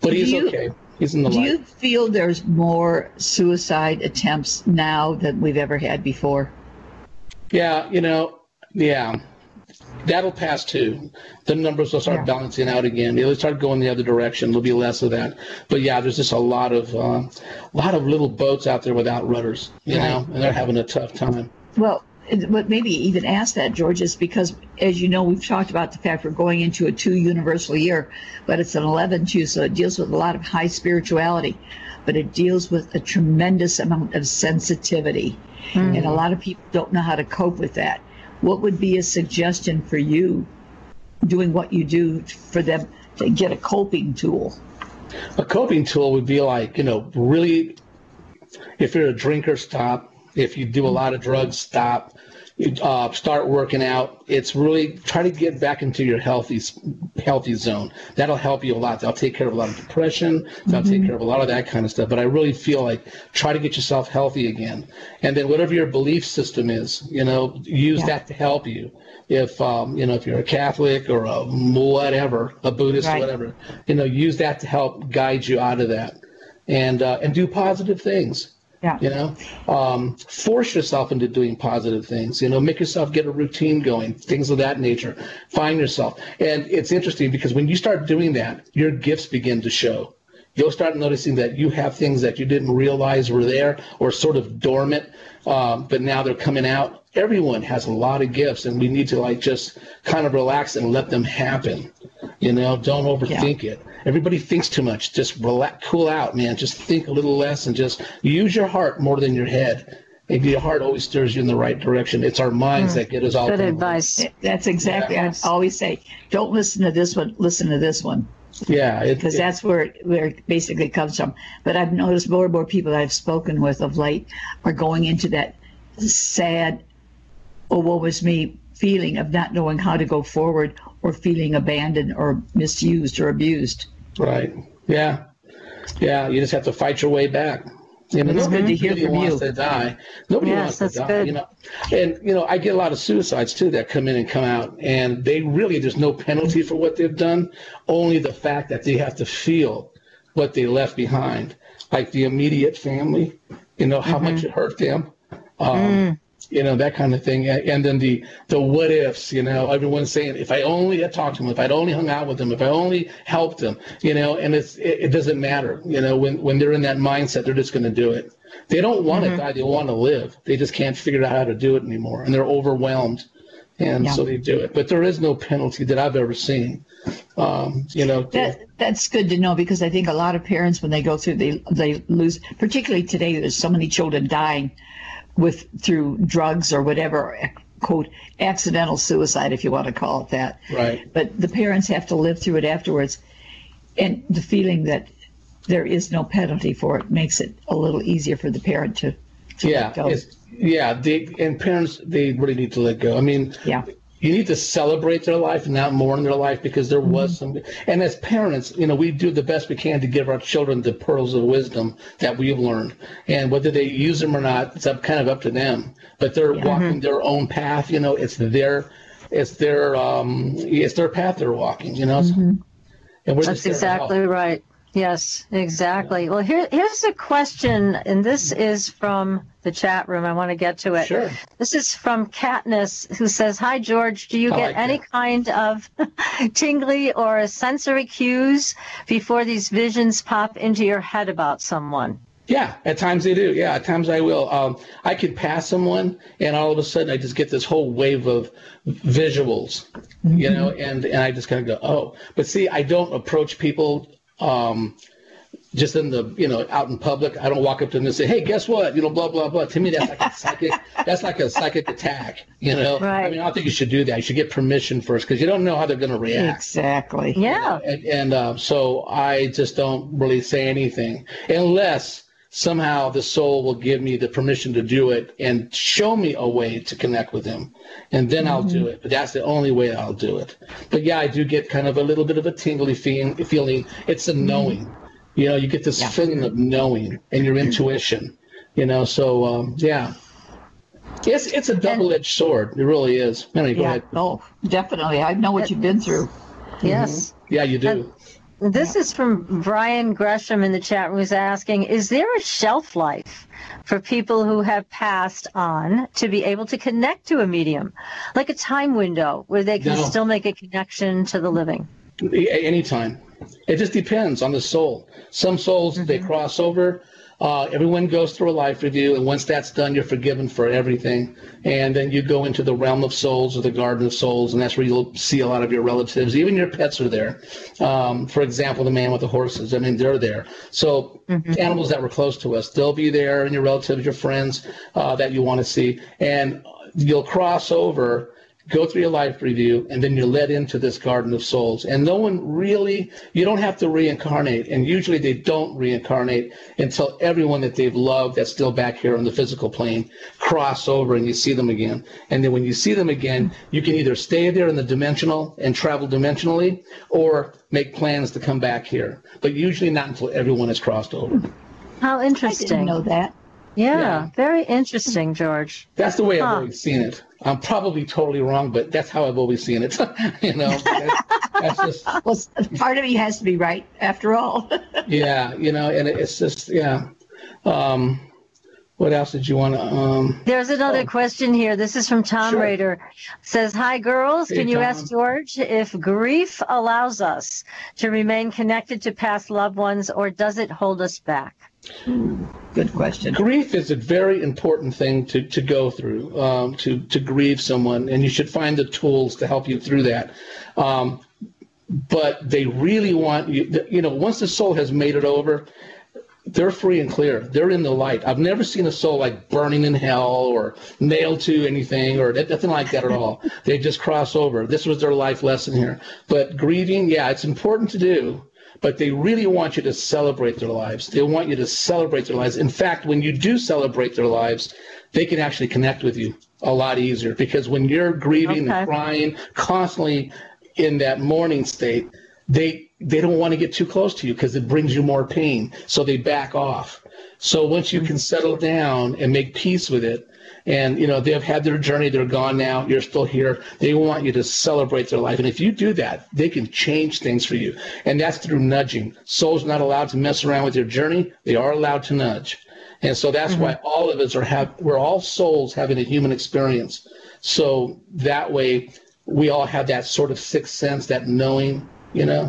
but Do he's you- okay. He's in the Do light. you feel there's more suicide attempts now than we've ever had before? Yeah, you know, yeah. That'll pass too. The numbers will start Yeah. balancing out again. It'll start going the other direction. There'll be less of that. But yeah, there's just a lot of uh, lot of little boats out there without rudders, you know, and they're having a tough time. Well, what maybe even ask that, George, is because, as you know, we've talked about the fact we're going into a two universal year, but it's an 11 2, so it deals with a lot of high spirituality, but it deals with a tremendous amount of sensitivity. And a lot of people don't know how to cope with that. What would be a suggestion for you doing what you do for them to get a coping tool? A coping tool would be like, you know, really, if you're a drinker, stop. If you do a lot of drugs, stop. You, Uh, start working out. It's really try to get back into your healthy, healthy zone. That'll help you a lot. That'll take care of a lot of depression. That'll take care of a lot of that kind of stuff. But I really feel like try to get yourself healthy again. And then whatever your belief system is, you know, use Yeah. that to help you. If um, you know, if you're a Catholic or a whatever, a Buddhist, Right. whatever, you know, use that to help guide you out of that, and uh, and do positive things. Yeah. You know, um, force yourself into doing positive things. You know, make yourself get a routine going, things of that nature. Find yourself, and it's interesting because when you start doing that, your gifts begin to show. You'll start noticing that you have things that you didn't realize were there or sort of dormant, um, but now they're coming out. Everyone has a lot of gifts, and we need to like just kind of relax and let them happen. You know, don't overthink it. Everybody thinks too much. Just relax, cool out, man. Just think a little less and just use your heart more than your head. Maybe your heart always steers you in the right direction. It's our minds hmm. that get us all. Good kind of- advice. That's exactly, Yes. I always say, don't listen to this one, listen to this one. Yeah, because that's where it, where it basically comes from. But I've noticed more and more people that I've spoken with of late are going into that sad, oh, woe was me feeling of not knowing how to go forward or feeling abandoned or misused or abused. Right. Yeah. Yeah. You just have to fight your way back. You know, It's good nobody to hear really from wants you. to die. Nobody Yes, wants to die. good. You know, and you know, I get a lot of suicides too that come in and come out, and they really there's no penalty for what they've done, only the fact that they have to feel what they left behind, like the immediate family. You know how Mm-hmm. much it hurt them. Um, Mm. You know that kind of thing. And, then the the what ifs you know everyone's saying if i only had talked to him if i'd only hung out with him if i only helped him you know and it's it, it doesn't matter you know when when they're in that mindset they're just going to do it. They don't want to die they want to live. They just can't figure out how to do it anymore and they're overwhelmed and Yeah. so they do it. But there is no penalty that i've ever seen um, you know. That that's good to know because I think a lot of parents when they go through they they lose particularly today there's so many children dying with through drugs or whatever quote accidental suicide if you want to call it that. Right. But the parents have to live through it afterwards and the feeling that there is no penalty for it makes it a little easier for the parent to, to yeah let go. it's, yeah they and parents they really need to let go i mean Yeah. You need to celebrate their life and not mourn their life because there was Mm-hmm. some and as parents you know we do the best we can to give our children the pearls of wisdom that we've learned and whether they use them or not it's up kind of up to them but they're Mm-hmm. walking their own path you know it's their it's their um it's their path they're walking you know Mm-hmm. and we're That's just there to help. exactly right. Yes, exactly. Well, here, here's a question, and this is from the chat room. I want to get to it. Sure. This is from Katniss, who says, "Hi, George. Do you I get like any that. kind of <laughs> tingly or sensory cues before these visions pop into your head about someone?" Yeah, at times they do. Yeah, at times I will. Um, I could pass someone, and all of a sudden I just get this whole wave of visuals, you know, and and I just kind of go, oh. But see, I don't approach people um, just in the you know out in public. I don't walk up to them and say, hey, guess what? You know, blah blah blah. To me, that's like a psychic. <laughs> that's like a psychic attack. You know. Right. I mean, I don't think you should do that. You should get permission first because you don't know how they're going to react. Exactly. Yeah. And, and uh, so I just don't really say anything unless somehow the soul will give me the permission to do it and show me a way to connect with him. And then I'll do mm-hmm. it. But that's the only way I'll do it. But yeah, I do get kind of a little bit of a tingly feeling. feeling. It's a mm-hmm. knowing. You know, you get this feeling of knowing and your mm-hmm. intuition. You know, so um, yeah. It's, it's a double-edged sword. It really is. Anyway, go Yeah. ahead. Oh, definitely. I know what you've been through. Yes. Yeah, you do. This is from Brian Gresham in the chat room who's asking, is there a shelf life for people who have passed on to be able to connect to a medium? Like a time window where they can No. still make a connection to the living? Anytime. It just depends on the soul. Some souls, they mm-hmm. cross over. Uh, everyone goes through a life review, and once that's done, you're forgiven for everything. And then you go into the realm of souls or the garden of souls, and that's where you'll see a lot of your relatives. Even your pets are there. Um, for example, the man with the horses. I mean, they're there. So animals that were close to us, they'll be there, and your relatives, your friends uh, that you want to see, and you'll cross over go through your life review, and then you're led into this garden of souls. And no one really, you don't have to reincarnate. And usually they don't reincarnate until everyone that they've loved that's still back here on the physical plane cross over and you see them again. And then when you see them again, you can either stay there in the dimensional and travel dimensionally or make plans to come back here. But usually not until everyone has crossed over. How interesting. I didn't know that. Yeah, Yeah. very interesting, George. That's the way I've always seen it. I'm probably totally wrong, but that's how I've always seen it. <laughs> you know, <laughs> that's, that's just Well, part of you has to be right after all. <laughs> yeah, you know, and it's just yeah. Um, what else did you want to? Um, There's another Oh. question here. This is from Tom Sure. Raider. Says, "Hi girls, Hey, can you Tom. ask George if grief allows us to remain connected to past loved ones or does it hold us back?" Good question. grief is a very important thing to, to go through um, to to grieve someone, and you should find the tools to help you through that. Um, but they really want you. You know, once the soul has made it over, they're free and clear. They're in the light. I've never seen a soul like burning in hell or nailed to anything or nothing like that at all. <laughs> They just cross over. This was their life lesson here. But grieving, yeah, it's important to do. But they really want you to celebrate their lives. They want you to celebrate their lives. In fact, when you do celebrate their lives, they can actually connect with you a lot easier because when you're grieving Okay. and crying constantly in that mourning state, they they don't want to get too close to you because it brings you more pain. So they back off. So once you can mm-hmm. settle down and make peace with it, and you know they've had their journey, they're gone now. You're still here. They want you to celebrate their life, and if you do that, they can change things for you. And that's through nudging. Souls not allowed to mess around with your journey. They are allowed to nudge. And so that's why mm-hmm. all of us are have we're all souls having a human experience. So that way we all have that sort of sixth sense, that knowing, you know.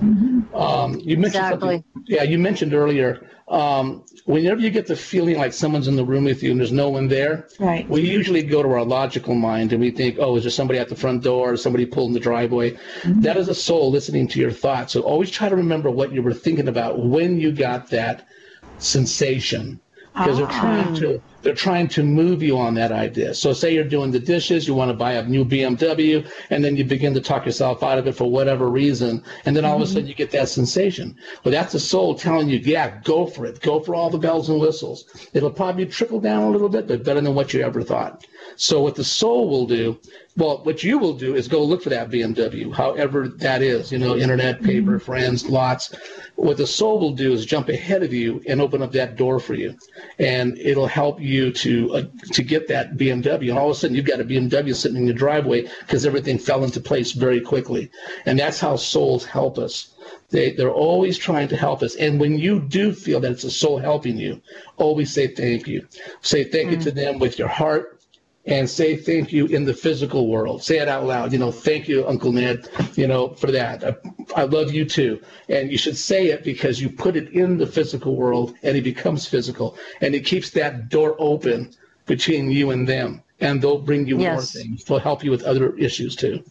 Um, you mentioned Exactly. Yeah, you mentioned earlier. Um, whenever you get the feeling like someone's in the room with you and there's no one there, Right. we usually go to our logical mind and we think, oh, is there somebody at the front door? Is somebody pulling the driveway? That is a soul listening to your thoughts. So always try to remember what you were thinking about when you got that sensation because they're trying to they're trying to move you on that idea. So say you're doing the dishes, you want to buy a new BMW, and then you begin to talk yourself out of it for whatever reason, and then all of a mm-hmm. sudden you get that sensation. Well, that's the soul telling you, yeah, go for it, go for all the bells and whistles. It'll probably trickle down a little bit, but better than what you ever thought. So what the soul will do, well, what you will do is go look for that BMW, however that is, you know, internet, paper, friends, lots. What the soul will do is jump ahead of you and open up that door for you, and it'll help you to uh, to get that BMW. And all of a sudden, you've got a BMW sitting in your driveway because everything fell into place very quickly. And that's how souls help us. They, they're always trying to help us. And when you do feel that it's a soul helping you, always say thank you. Say thank you to them with your heart and say thank you in the physical world. Say it out loud. You know, thank you, Uncle Ned, you know, for that. I, I love you too. And you should say it because you put it in the physical world and it becomes physical. And it keeps that door open between you and them. And they'll bring you more things. They'll help you with other issues too.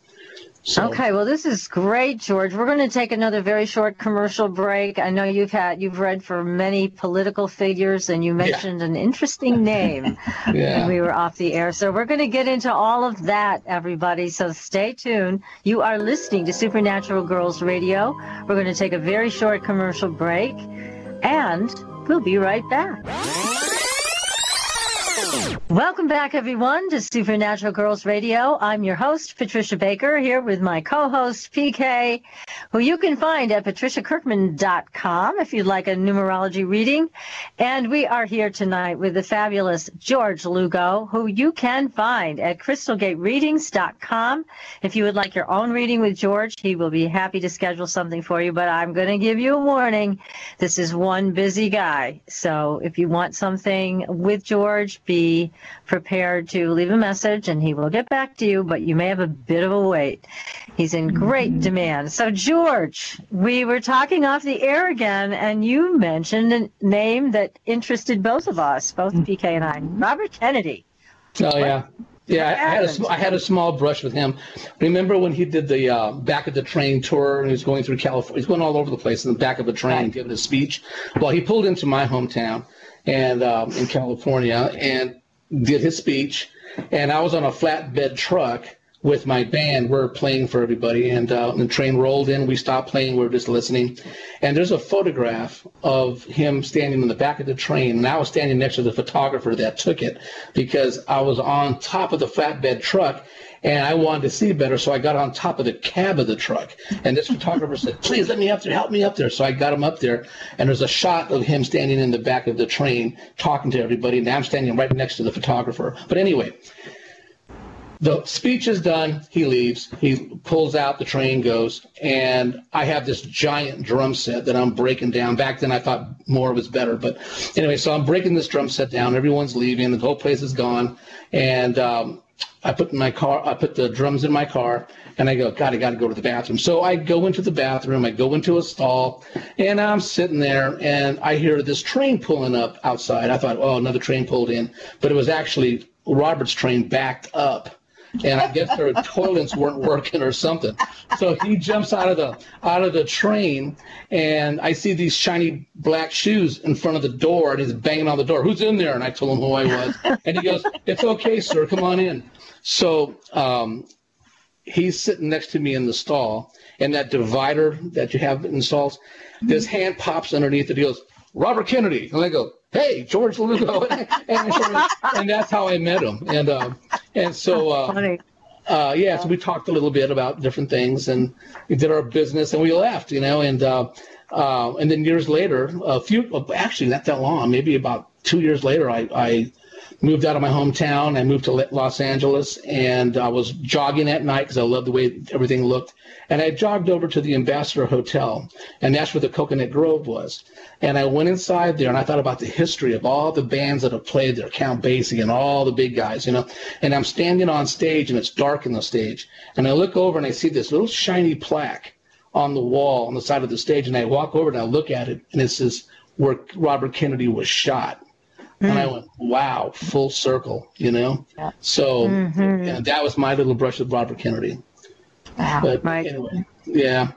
So, Okay, well, this is great, George. We're going to take another very short commercial break. I know you've had you've read for many political figures, and you mentioned an interesting name <laughs> when we were off the air. So we're going to get into all of that, everybody. So stay tuned. You are listening to Supernatural Girls Radio. We're going to take a very short commercial break, and we'll be right back. Welcome back, everyone, to Supernatural Girls Radio. I'm your host, Patricia Baker, here with my co host, PK, who you can find at patriciakirkman.com if you'd like a numerology reading. And we are here tonight with the fabulous George Lugo, who you can find at crystalgatereadings.com. If you would like your own reading with George, he will be happy to schedule something for you. But I'm going to give you a warning this is one busy guy. So if you want something with George, be prepared to leave a message and he will get back to you, but you may have a bit of a wait. He's in great demand. So, George, we were talking off the air again, and you mentioned a name that interested both of us, both PK and I Robert Kennedy. Oh, yeah. Yeah, I had, a, I had a small brush with him. Remember when he did the uh, back of the train tour and he was going through California? He's going all over the place in the back of a train, right. giving a speech. Well, he pulled into my hometown and um, in California, and did his speech, and I was on a flatbed truck with my band. We're playing for everybody, and uh, the train rolled in. We stopped playing. We are just listening, and there's a photograph of him standing in the back of the train, and I was standing next to the photographer that took it because I was on top of the flatbed truck, and I wanted to see better, so I got on top of the cab of the truck. And this photographer said, "Please let me up there, help me up there." So I got him up there, and there's a shot of him standing in the back of the train talking to everybody, and I'm standing right next to the photographer. But anyway, the speech is done. He leaves. He pulls out. The train goes, and I have this giant drum set that I'm breaking down. Back then, I thought more was better, but anyway, so I'm breaking this drum set down. Everyone's leaving. The whole place is gone, and um, I put my car, I put the drums in my car, and I go, God, I got to go to the bathroom. So I go into the bathroom, I go into a stall, and I'm sitting there, and I hear this train pulling up outside. I thought, oh, another train pulled in, but it was actually Robert's train backed up. And I guess their toilets weren't working or something. So he jumps out of the out of the train, and I see these shiny black shoes in front of the door, and he's banging on the door. Who's in there? And I told him who I was, and he goes, "It's okay, sir. Come on in." So um, he's sitting next to me in the stall, and that divider that you have installed, his hand pops underneath it. He goes, Robert Kennedy. And I go, hey, George Lugo. <laughs> and, and, and, that's how I met him. And, um, and so, uh, uh, yeah, so we talked a little bit about different things and we did our business and we left, you know, and, uh, uh, and then years later, a few, actually not that long, maybe about two years later, I, I moved out of my hometown. I moved to Los Angeles, and I was jogging at night because I loved the way everything looked. And I jogged over to the Ambassador Hotel, and that's where the Coconut Grove was. And I went inside there, and I thought about the history of all the bands that have played there, Count Basie and all the big guys, you know. And I'm standing on stage, and it's dark in the stage. And I look over, and I see this little shiny plaque on the wall on the side of the stage, and I walk over and I look at it, and it says where Robert Kennedy was shot. Mm. And I went, wow, full circle, you know? Yeah. So mm-hmm. that was my little brush with Robert Kennedy. Wow. But right. anyway, yeah.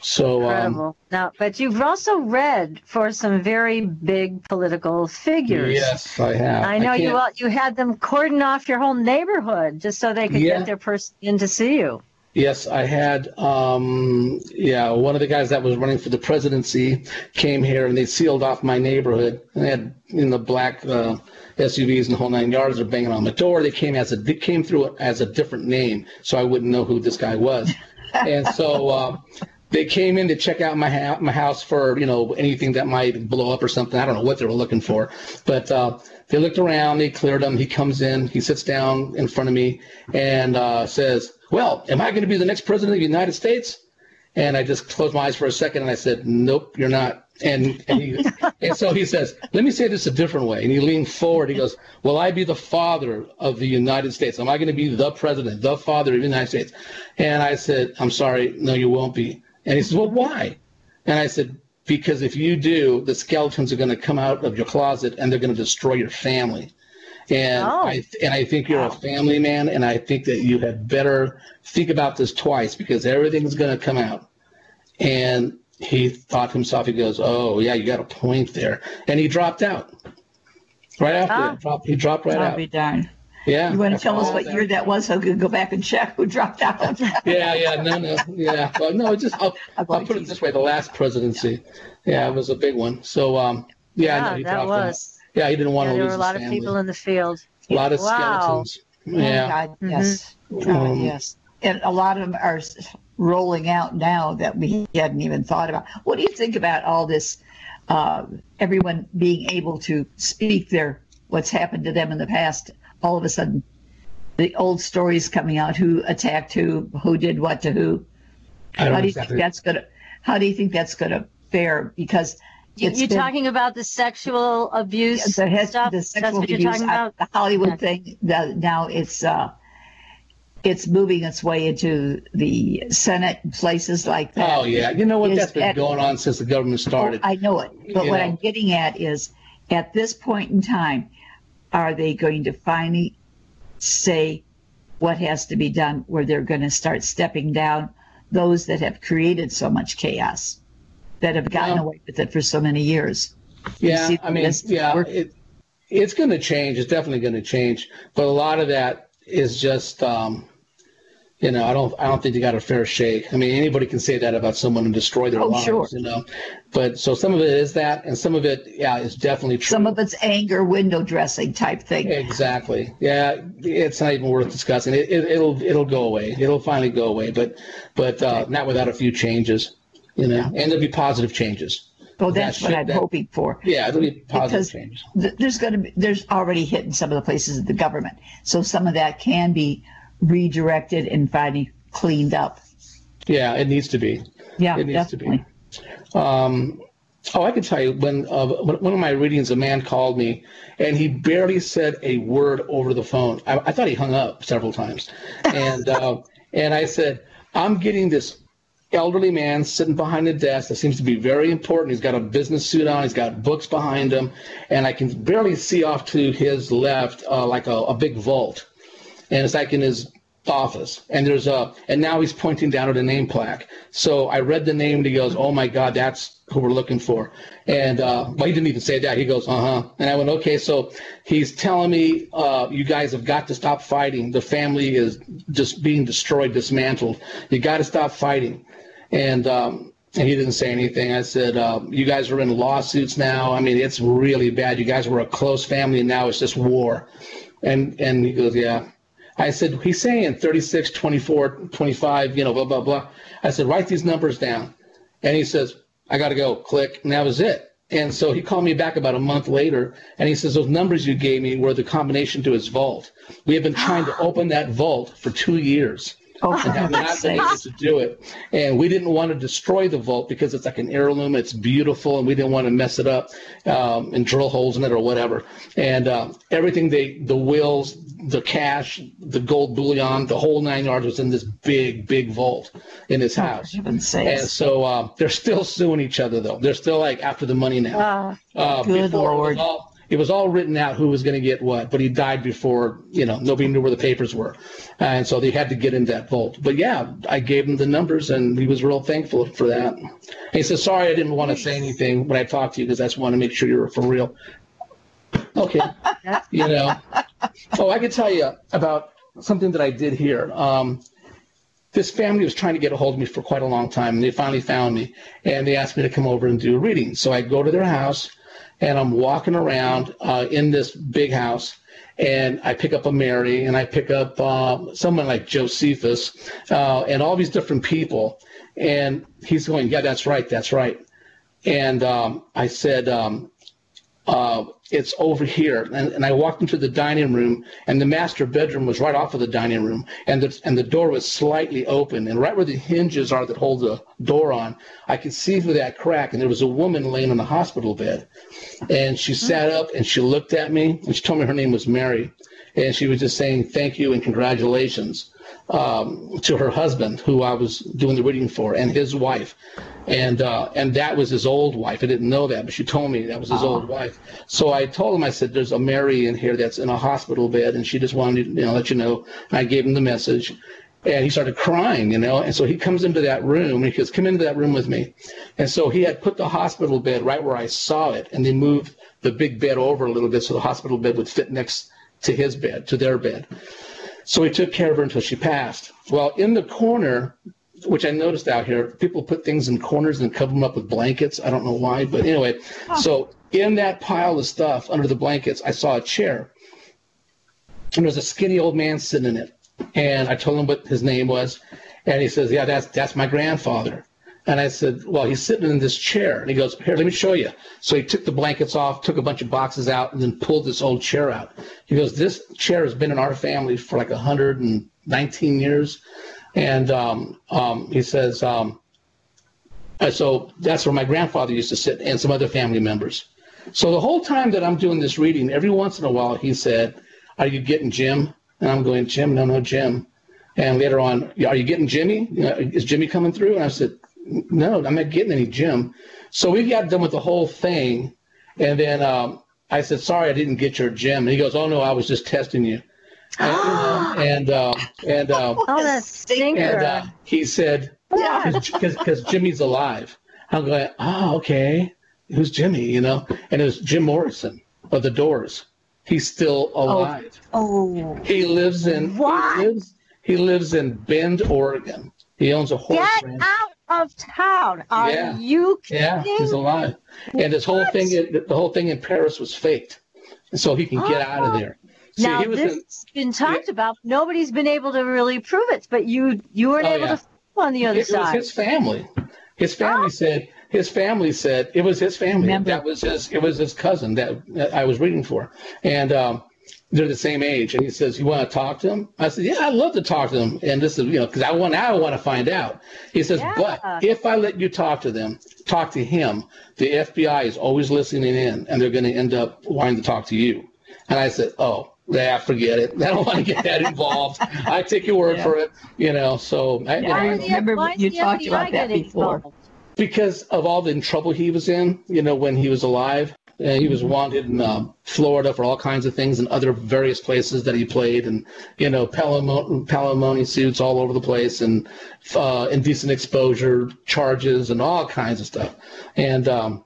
So, um, Incredible. Um, now, but you've also read for some very big political figures. Yes, I have. I know I you. You had them cordon off your whole neighborhood just so they could yeah. get their person in to see you. Yes, I had. Um, yeah, one of the guys that was running for the presidency came here, and they sealed off my neighborhood. And they had in the black uh, SUVs and the whole nine yards. They're banging on the door. They came as a they came through as a different name, so I wouldn't know who this guy was. <laughs> and so uh, they came in to check out my ha- my house for you know anything that might blow up or something. I don't know what they were looking for, but. Uh, they looked around, they cleared him. He comes in, he sits down in front of me and uh, says, well, am I going to be the next president of the United States? And I just closed my eyes for a second and I said, nope, you're not. And and, he, <laughs> and so he says, let me say this a different way. And he leaned forward. He goes, will I be the father of the United States? Am I going to be the president, the father of the United States? And I said, I'm sorry, no, you won't be. And he says, well, why? And I said, because if you do, the skeletons are going to come out of your closet and they're going to destroy your family. And oh. I and I think you're a family man, and I think that you had better think about this twice because everything's going to come out. And he thought to himself, he goes, "Oh yeah, you got a point there," and he dropped out. Right after oh. dropped, he dropped right I'll out. Be done. Yeah. You want to tell us what that. year that was so we can go back and check who dropped out? <laughs> yeah, yeah, no, no, yeah. Well, no, just I'll, <laughs> I'll put it this way: the last presidency, yeah, it was a big one. So, um, yeah, yeah no, that was. Yeah, he didn't want Yeah, to there were a lot his of people in the field. a lot of Wow. skeletons. Oh, Yeah. God, yes. God, Um, yes. And a lot of them are rolling out now that we hadn't even thought about. What do you think about all this? Uh, everyone being able to speak their what's happened to them in the past. All of a sudden, the old stories coming out: who attacked who, who did what to who. I don't How do you exactly. think that's gonna? How do you think that's gonna fare? Because it's You're been- talking about the sexual abuse the, hes- stuff? the That's sexual what you're abuse, talking uh, about? the Hollywood Yeah. thing. The, now it's uh, it's moving its way into the Senate and places like that. Oh yeah, you know what? Is That's been that- going on since the government started. I know it, but You what know. I'm getting at is, at this point in time, are they going to finally say what has to be done, where they're going to start stepping down those that have created so much chaos, that have gotten Well- away with it for so many years? Yeah, I mean, yeah, it, it's going to change. It's definitely going to change. But a lot of that is just, um, you know, I don't, I don't think they got a fair shake. I mean, anybody can say that about someone and destroy their Oh, lives, sure. you know. But so some of it is that, and some of it, yeah, is definitely true. Some of it's anger, window dressing type thing. Exactly. Yeah, it's not even worth discussing. It, it, it'll it'll go away. It'll finally go away, but but uh, not without a few changes, you know. And there'll be positive changes. So that's that what should- I'm that- hoping for. Yeah, it'll be positive Because changes. th- there's going to be, there's already hit in some of the places of the government. So some of that can be redirected and finally cleaned up. Yeah, it needs to be. Yeah, It needs to definitely. be. Um, oh, I can tell you when uh, one of my readings, a man called me, and he barely said a word over the phone. I, I thought he hung up several times, and uh, <laughs> and I said, I'm getting this elderly man sitting behind the desk that seems to be very important. He's got a business suit on. He's got books behind him, and I can barely see off to his left uh, like a, a big vault, and it's like in his office. And there's a and now he's pointing down at a name plaque. So i read the name and he goes oh my god that's who we're looking for. And uh well he didn't even say that. He goes uh-huh. And i went okay so he's telling me uh you guys have got to stop fighting. The family is just being destroyed dismantled. You got to stop fighting and um and he didn't say anything. I said, uh, "You guys are in lawsuits now. I mean, it's really bad. You guys were a close family, and now it's just war." And and he goes, "Yeah." I said, he's saying 36, 24, 25, you know, blah, blah, blah. I said, write these numbers down. And he says, I got to go. Click. And that was it. And so he called me back about a month later and he says, those numbers you gave me were the combination to his vault. We have been trying to open that vault for two years Oh, for and have not been able to do it. And we didn't want to destroy the vault because it's like an heirloom. It's beautiful, and we didn't want to mess it up um, and drill holes in it or whatever. And uh, everything they, the wills, the cash, the gold bullion, the whole nine yards was in this big, big vault in his house. For heaven's And so uh, they're still suing each other, though. They're still like after the money now. Uh, Uh, Good before, Lord. All, it was all written out who was going to get what, but he died before, you know, nobody knew where the papers were. And so they had to get in that vault. But yeah, I gave him the numbers and he was real thankful for that. And he said, sorry, I didn't want to say anything when I talked to you because I just want to make sure you were for real. Okay. <laughs> you know, oh, I could tell you about something that I did here. Um, this family was trying to get a hold of me for quite a long time, and they finally found me, and they asked me to come over and do a reading. So I go to their house, and I'm walking around uh, in this big house, and I pick up a Mary, and I pick up um, someone like Josephus, uh, and all these different people, and he's going, yeah, that's right, that's right, and um, I said, um, uh, it's over here. And, and I walked into the dining room, and the master bedroom was right off of the dining room, and the, and the door was slightly open. And right where the hinges are that hold the door on, I could see through that crack, and there was a woman laying on the hospital bed. And she mm-hmm. sat up and she looked at me, and she told me her name was Mary. And she was just saying thank you and congratulations um, to her husband, who I was doing the reading for, and his wife, and uh, and that was his old wife. I didn't know that, but she told me that was his old wife. So I told him, I said, "There's a Mary in here that's in a hospital bed, and she just wanted to you know, let you know." And I gave him the message, and he started crying, you know. And so he comes into that room, and he goes, "Come into that room with me." And so he had put the hospital bed right where I saw it, and they moved the big bed over a little bit so the hospital bed would fit next to his bed, to their bed. So we took care of her until she passed. Well, in the corner, which I noticed out here, people put things in corners and cover them up with blankets. I don't know why, but anyway, so in that pile of stuff under the blankets, I saw a chair. And there's a skinny old man sitting in it. And I told him what his name was. And he says, Yeah, that's that's my grandfather. And I said, Well, he's sitting in this chair. And he goes, Here, let me show you. So he took the blankets off, took a bunch of boxes out, and then pulled this old chair out. He goes, This chair has been in our family for like 119 years. And um, um, he says, um, So that's where my grandfather used to sit and some other family members. So the whole time that I'm doing this reading, every once in a while, he said, Are you getting Jim? And I'm going, Jim, no, no, Jim. And later on, are you getting Jimmy? Is Jimmy coming through? And I said, no, I'm not getting any Jim. So we got done with the whole thing. And then um, I said, sorry, I didn't get your Jim. And he goes, oh, no, I was just testing you. <gasps> And, and, uh, and, uh, <laughs> oh, that's stinker. And uh, he said, because Jimmy's alive. I'm going, oh, okay. Who's Jimmy? You know? And it was Jim Morrison of the Doors. He's still alive. Oh. He lives in, what? He lives, he lives in Bend, Oregon. He owns a horse Get ranch. out of town. Are Yeah. you kidding? Yeah, he's alive. And this whole thing, the whole thing in Paris was faked, so he can get out of there. See, now was this has been talked about. Nobody's been able to really prove it, but you you weren't Oh, able yeah. to on the other it was side. his family. His family said his family said it was his family. Remember. That was his. It was his cousin that, that I was reading for, and um, they're the same age. And he says, "You want to talk to him?" I said, "Yeah, I'd love to talk to them." And this is you know because I want I want to find out. He says, Yeah. "But if I let you talk to them, talk to him, the FBI is always listening in, and they're going to end up wanting to talk to you." And I said, "Oh." Yeah, forget it. <laughs> I don't want to get that involved. I take your word Yeah. for it, you know. So I, Yeah, I know, Why remember why you talked FBI about that before. involved? because of all the trouble he was in, you know, when he was alive. Uh, he was wanted in uh, Florida for all kinds of things and other various places that he played, and you know, palimony, suits all over the place, and uh, indecent exposure charges and all kinds of stuff. And um,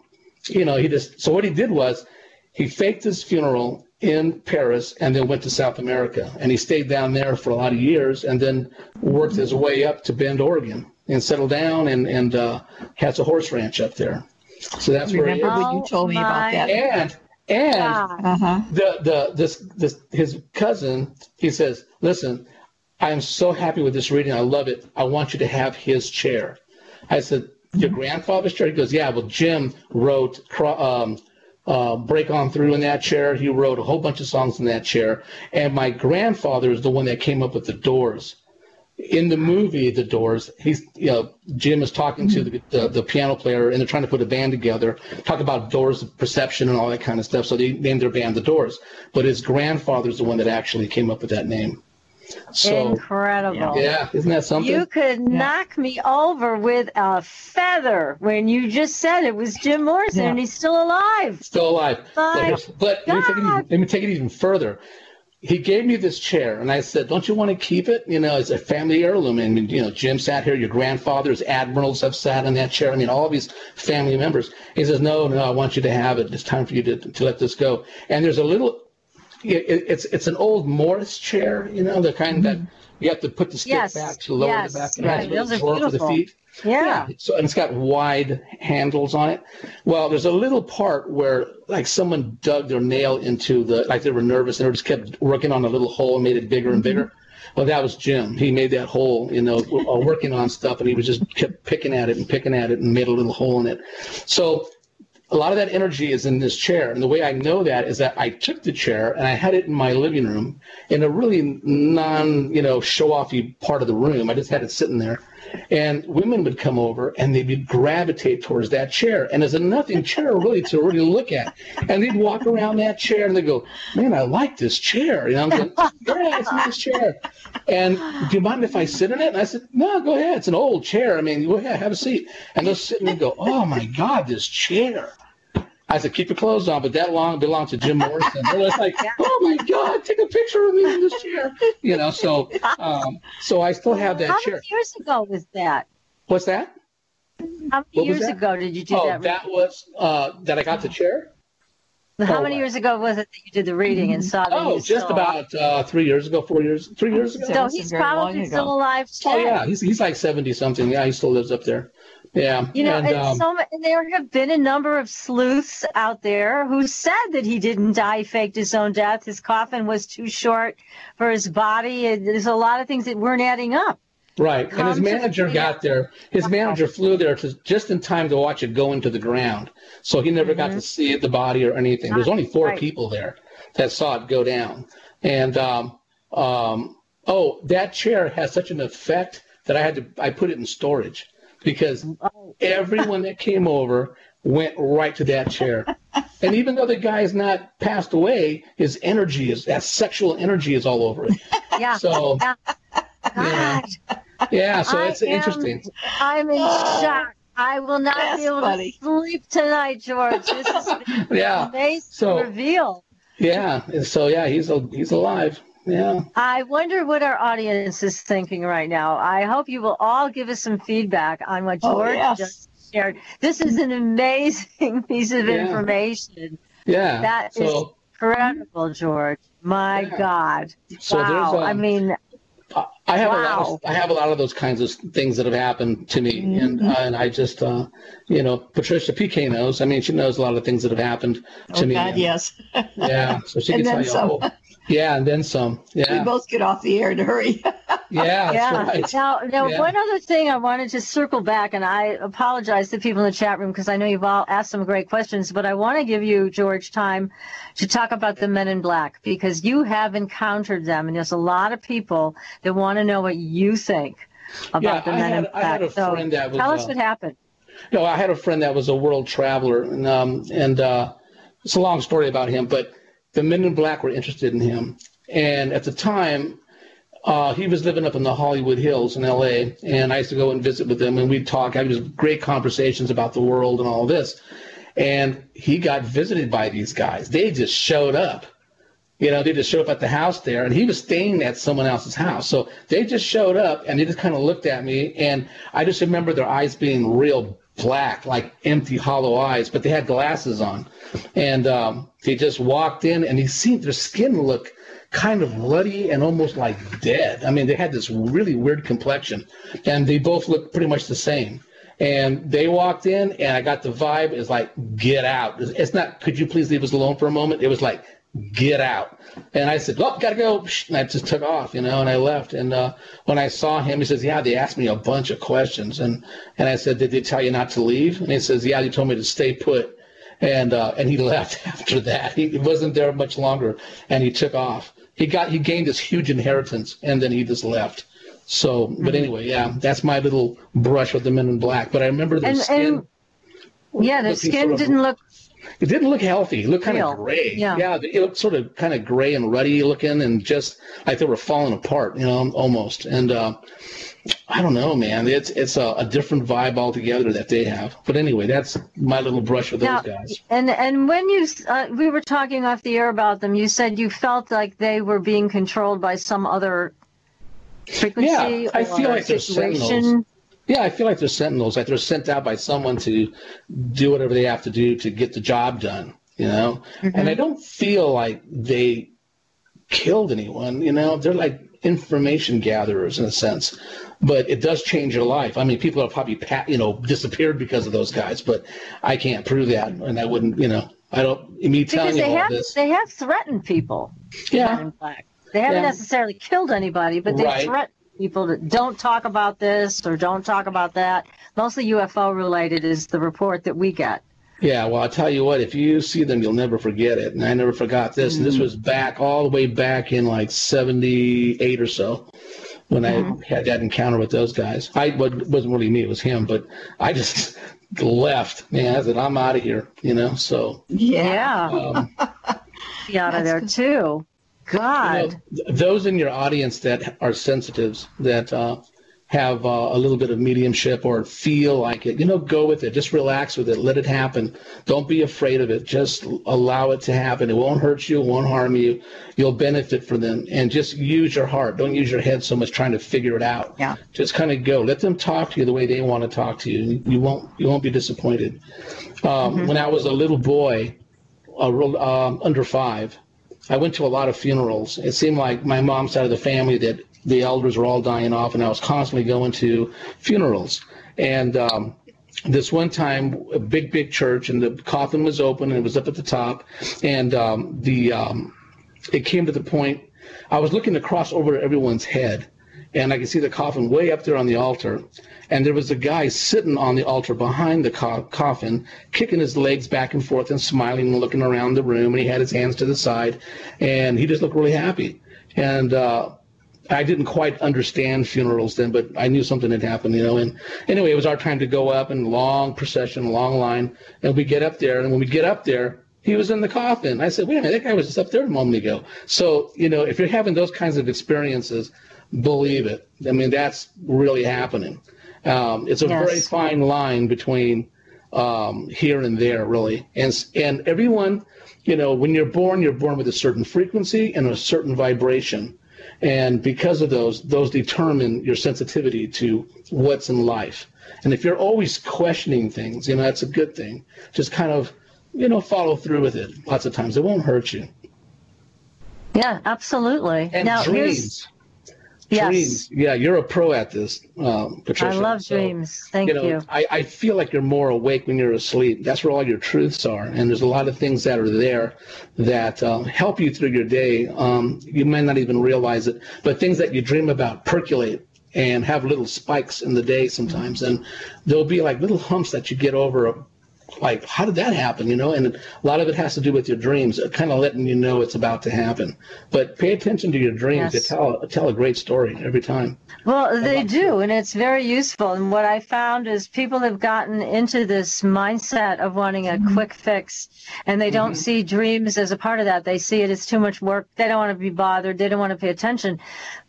you know, he just so what he did was he faked his funeral in Paris and then went to South America, and he stayed down there for a lot of years, and then worked his way up to Bend, Oregon, and settled down and and uh, has a horse ranch up there. So that's where he Remember is. when you told me about that? And and God. Uh huh. the the this this his cousin he says listen i am so happy with this reading i love it i want you to have his chair i said your grandfather's chair he goes yeah well jim wrote um, uh, break on through in that chair he wrote a whole bunch of songs in that chair and my grandfather is the one that came up with the doors in the movie The Doors, he's you know Jim is talking to the, mm-hmm. the the piano player and they're trying to put a band together, talk about Doors of perception and all that kind of stuff. So they named their band The Doors, but his grandfather's the one that actually came up with that name. So Incredible. yeah, isn't that something? You could knock me over with a feather when you just said it was Jim Morrison Yeah. and he's still alive. Still alive. But, but let, me take it even, let me take it even further. He gave me this chair, and I said, "Don't you want to keep it? You know, it's a family heirloom." And you know, Jim sat here. Your grandfathers, admirals, have sat in that chair. I mean, all these family members. He says, "No, no, I want you to have it. It's time for you to to let this go." And there's a little. It, it- it's it's an old Morris chair, you know, the kind that mm-hmm. You have to put the stick Yes, back to lower yes, the back. right. It has Those are the feet. Yeah. So and it's got wide handles on it. Well, there's a little part where like someone dug their nail into the like they were nervous and they just kept working on a little hole and made it bigger and mm-hmm. bigger. Well, that was Jim. He made that hole, you know, uh, working on stuff, and he was just kept picking at it and picking at it and made a little hole in it. So a lot of that energy is in this chair. And the way I know that is that I took the chair and I had it in my living room in a really non, you know, show offy part of the room. I just had it sitting there. And women would come over and they'd gravitate towards that chair. And there's a nothing chair really to really look at. And they'd walk around that chair and they go, Man, I like this chair. You know, I'm going, Yeah, it's a nice chair. And do you mind if I sit in it? And I said, No, go ahead. It's an old chair. I mean, go ahead, have a seat. And they'll sit and they go, Oh my God, this chair. I said, keep your clothes on, but that long belonged to Jim Morrison. They're just like, <laughs> oh my God, take a picture of me in this chair. You know, so um, so I still have that How chair. many years ago was that? What's that? How many What years ago did you do that? Oh, that? that was uh, that I got the chair. How oh, many years ago was it that you did the reading and saw that he Oh, was just still about uh, three years ago, four years, three years ago. That So he's probably still alive today. Oh yeah, he's he's like seventy something. Yeah, he still lives up there. Yeah. You know, and, and, um, so and there have been a number of sleuths out there who said that he didn't die, he faked his own death. His coffin was too short for his body. And There's a lot of things that weren't adding up. Right. And his manager got there. His manager flew there to, just in time to watch it go into the ground. So he never got to see it, the body or anything. There's only four Mm-hmm. Right. people there that saw it go down. And um, um, oh, that chair has such an effect that I had to I put it in storage because Oh. everyone that came <laughs> over went right to that chair. And even though the guy is not passed away, his energy is that sexual energy is all over it. Yeah. So oh, Yeah. God, yeah, so I it's am- interesting. I'm in <sighs> shock. I will not That's be able funny. to sleep tonight, George. This is <laughs> Yeah. amazing So- reveal. Yeah. and So yeah, he's a, he's alive. Yeah. I wonder what our audience is thinking right now. I hope you will all give us some feedback on what Oh, George yes. just shared. This is an amazing <laughs> piece of Yeah. information. Yeah. That is so incredible, George. My Yeah. God. So wow. I um, mean, I- have a lot of I have a lot of those kinds of things that have happened to me, and Mm-hmm. uh, and I just uh, you know Patricia PK knows. I mean, she knows a lot of things that have happened to Oh, me. God, and- yes. Yeah. So she <laughs> And can tell you. a whole- yeah, and then some. Yeah. We both get off the air to hurry. <laughs> Yeah. yeah. Right. Now, now Yeah. one other thing I wanted to circle back, and I apologize to people in the chat room because I know you've all asked some great questions, but I want to give you, George, time to talk about the men in black because you have encountered them, and there's a lot of people that want to know what you think about Yeah, the I men had- in I black. had a so friend that was, tell us uh, what happened. No, I had a friend that was a world traveler, and um, and uh, it's a long story about him. But the Men in Black were interested in him, and at the time, uh, he was living up in the Hollywood Hills in L.A. And I used to go and visit with him, and we'd talk. I just great conversations about the world and all this. And he got visited by these guys. They just showed up. You know, they just showed up at the house there, and he was staying at someone else's house. So they just showed up, and they just kind of looked at me, and I just remember their eyes being real black, like empty, hollow eyes, but they had glasses on, and um, they just walked in, and he seemed their skin look kind of ruddy and almost like dead. I mean, they had this really weird complexion, and they both looked pretty much the same. And they walked in, and I got the vibe is like, get out. It's not, could you please leave us alone for a moment? It was like, get out. And I said, oh, gotta go. And I just took off, you know, and I left. And uh, when I saw him, he says, yeah, they asked me a bunch of questions. And, and I said, did they tell you not to leave? And he says, yeah, they told me to stay put. And, uh, and he <laughs> left after that. He wasn't there much longer and he took off. He got, he gained this huge inheritance and then he just left. So, but anyway, yeah, that's my little brush with the men in black. But I remember their And- skin. and- Yeah, the skin sort of- didn't look It didn't look healthy. It looked kind Real. of gray. Yeah. it looked sort of kind of gray and ruddy looking, and just like they were falling apart, you know, almost. And uh, I don't know, man. It's it's a, a different vibe altogether that they have. But anyway, that's my little brush with those guys. And and when you uh, we were talking off the air about them, you said you felt like they were being controlled by some other frequency Yeah, I feel like situation. Sentinels. Yeah, I feel like they're sentinels. Like they're sent out by someone to do whatever they have to do to get the job done. You know, and mm-hmm. I don't feel like they killed anyone. You know, they're like information gatherers in a sense, but it does change your life. I mean, people have probably pa- you know disappeared because of those guys, but I can't prove that, and I wouldn't. You know, I don't. Me because telling you they all have this. they have threatened people. Yeah. In black. They haven't Yeah. necessarily killed anybody, but they Right. threaten people that don't talk about this or don't talk about that. Mostly UFO related is the report that we get. Yeah, well, I'll tell you what, if you see them, you'll never forget it. And I never forgot this. And this was back all the way back in like 78 or so when I had that encounter with those guys. I well, it wasn't really me, it was him, but I just <laughs> left. Man, I said, I'm out of here, you know? So, Yeah. Yeah, um, be out of there too. You know, God. those in your audience that are sensitives, that uh, have uh, a little bit of mediumship or feel like it, you know, go with it. Just relax with it. Let it happen. Don't be afraid of it. Just allow it to happen. It won't hurt you. It won't harm you. You'll benefit from them. And just use your heart. Don't use your head so much trying to figure it out. Yeah. Just kind of go. Let them talk to you the way they want to talk to you. You won't. You won't be disappointed. Um, When I was a little boy, uh, real- um, under five, I went to a lot of funerals. It seemed like my mom's side of the family that the elders were all dying off, and I was constantly going to funerals. And um, this one time, a big, big church, and the coffin was open and it was up at the top, and um, the um, it came to the point I was looking across over everyone's head, and I could see the coffin way up there on the altar, and there was a guy sitting on the altar behind the co- coffin, kicking his legs back and forth and smiling and looking around the room, and he had his hands to the side, and he just looked really happy, and. Uh, I didn't quite understand funerals then, but I knew something had happened, you know. And anyway, it was our time to go up and long procession, long line, and we get up there. And when we get up there, he was in the coffin. I said, wait a minute, that guy was just up there a moment ago. So, you know, if you're having those kinds of experiences, believe it. I mean, that's really happening. Um, it's a yes. very fine line between um, here and there, really. And and everyone, you know, when you're born, you're born with a certain frequency and a certain vibration and because of those, those determine your sensitivity to what's in life. And if you're always questioning things, you know, that's a good thing. Just kind of, you know, follow through with it. Lots of times it won't hurt you. Yeah, absolutely. And now, dreams. Yes. Dreams. Yeah, you're a pro at this, um, Patricia. I love so, dreams. Thank you. Know, you. I, I feel like you're more awake when you're asleep. That's where all your truths are. And there's a lot of things that are there that uh, help you through your day. Um, you may not even realize it, but things that you dream about percolate and have little spikes in the day sometimes. And there'll be like little humps that you get over like how did that happen you know? And a lot of it has to do with your dreams kind of letting you know it's about to happen. But pay attention to your dreams. Yes. they tell tell a great story every time. Well they do and it's very useful. And what i found is people have gotten into this mindset of wanting a mm-hmm. quick fix and they don't mm-hmm. see dreams as a part of that. They see it as too much work. They don't want to be bothered. They don't want to pay attention.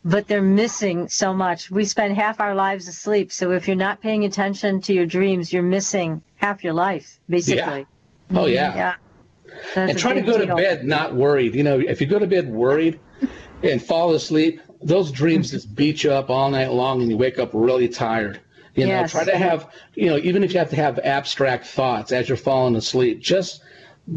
But they're missing so much. We spend half our lives asleep so if you're not paying attention to your dreams you're missing half your life, basically. Yeah. Oh yeah. Yeah. That's and try to go deal. to bed not worried. You know, if you go to bed worried <laughs> and fall asleep, those dreams just beat you up all night long, and you wake up really tired. You know, yes. try to have, you know, even if you have to have abstract thoughts as you're falling asleep, just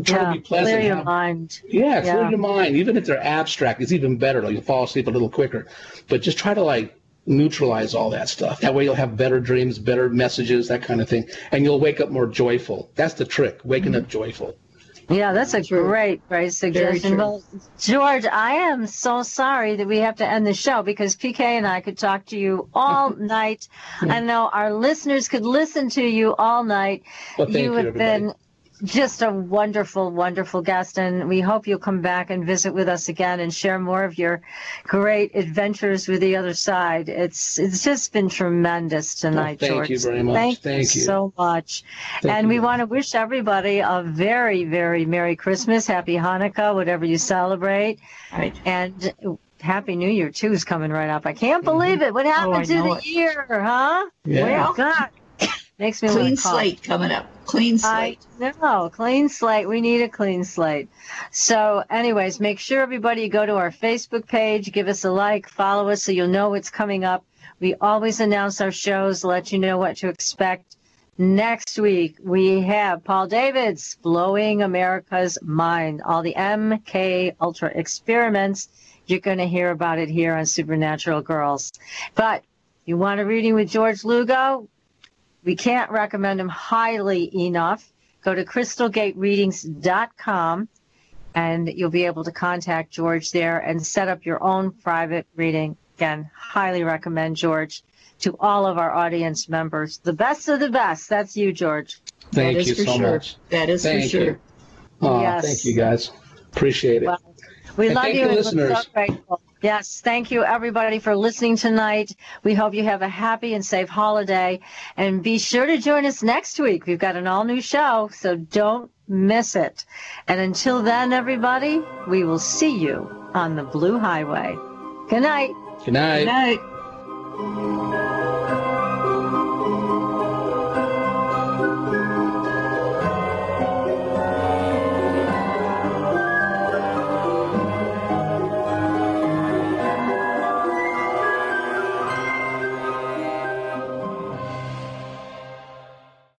try yeah, to be pleasant. Clear your have, mind. Yeah, clear yeah. your mind. Even if they're abstract, it's even better. Like you fall asleep a little quicker. But just try to like neutralize all that stuff. That way you'll have better dreams, better messages, that kind of thing. And you'll wake up more joyful. That's the trick, waking mm-hmm. up joyful. Yeah, that's a true. great, great suggestion. Well, George, I am so sorry that we have to end the show because PK and I could talk to you all <laughs> night. Yeah. I know our listeners could listen to you all night. Well, you, you have everybody. been just a wonderful, wonderful guest, and we hope you'll come back and visit with us again and share more of your great adventures with the other side. It's it's just been tremendous tonight, thank George. Thank you very much. Thank, thank you so much. Thank and you. we want to wish everybody a very, very Merry Christmas, Happy Hanukkah, whatever you celebrate, right. and. Happy New Year too is coming right up. I can't believe mm-hmm. it. What happened oh, to the it. year, huh? Yeah. Well, God, makes me clean slate coming up. Clean slate. I know, clean slate. We need a clean slate. So, anyways, make sure everybody go to our Facebook page, give us a like, follow us so you'll know what's coming up. We always announce our shows, let you know what to expect. Next week, we have Paul Davids blowing America's mind, all the MK Ultra experiments. You're going to hear about it here on Supernatural Girls. But you want a reading with George Lugo? We can't recommend them highly enough. Go to crystalgatereadings.com and you'll be able to contact George there and set up your own private reading. Again, highly recommend George to all of our audience members. The best of the best. That's you, George. Thank you so sure. much. That is thank for sure. You. Oh, yes. Thank you, guys. Appreciate it. Well, we and love you, and listeners. So grateful. Yes, thank you everybody for listening tonight. We hope you have a happy and safe holiday. And be sure to join us next week. We've got an all new show, so don't miss it. And until then, everybody, we will see you on the Blue Highway. Good night. Good night. Good night.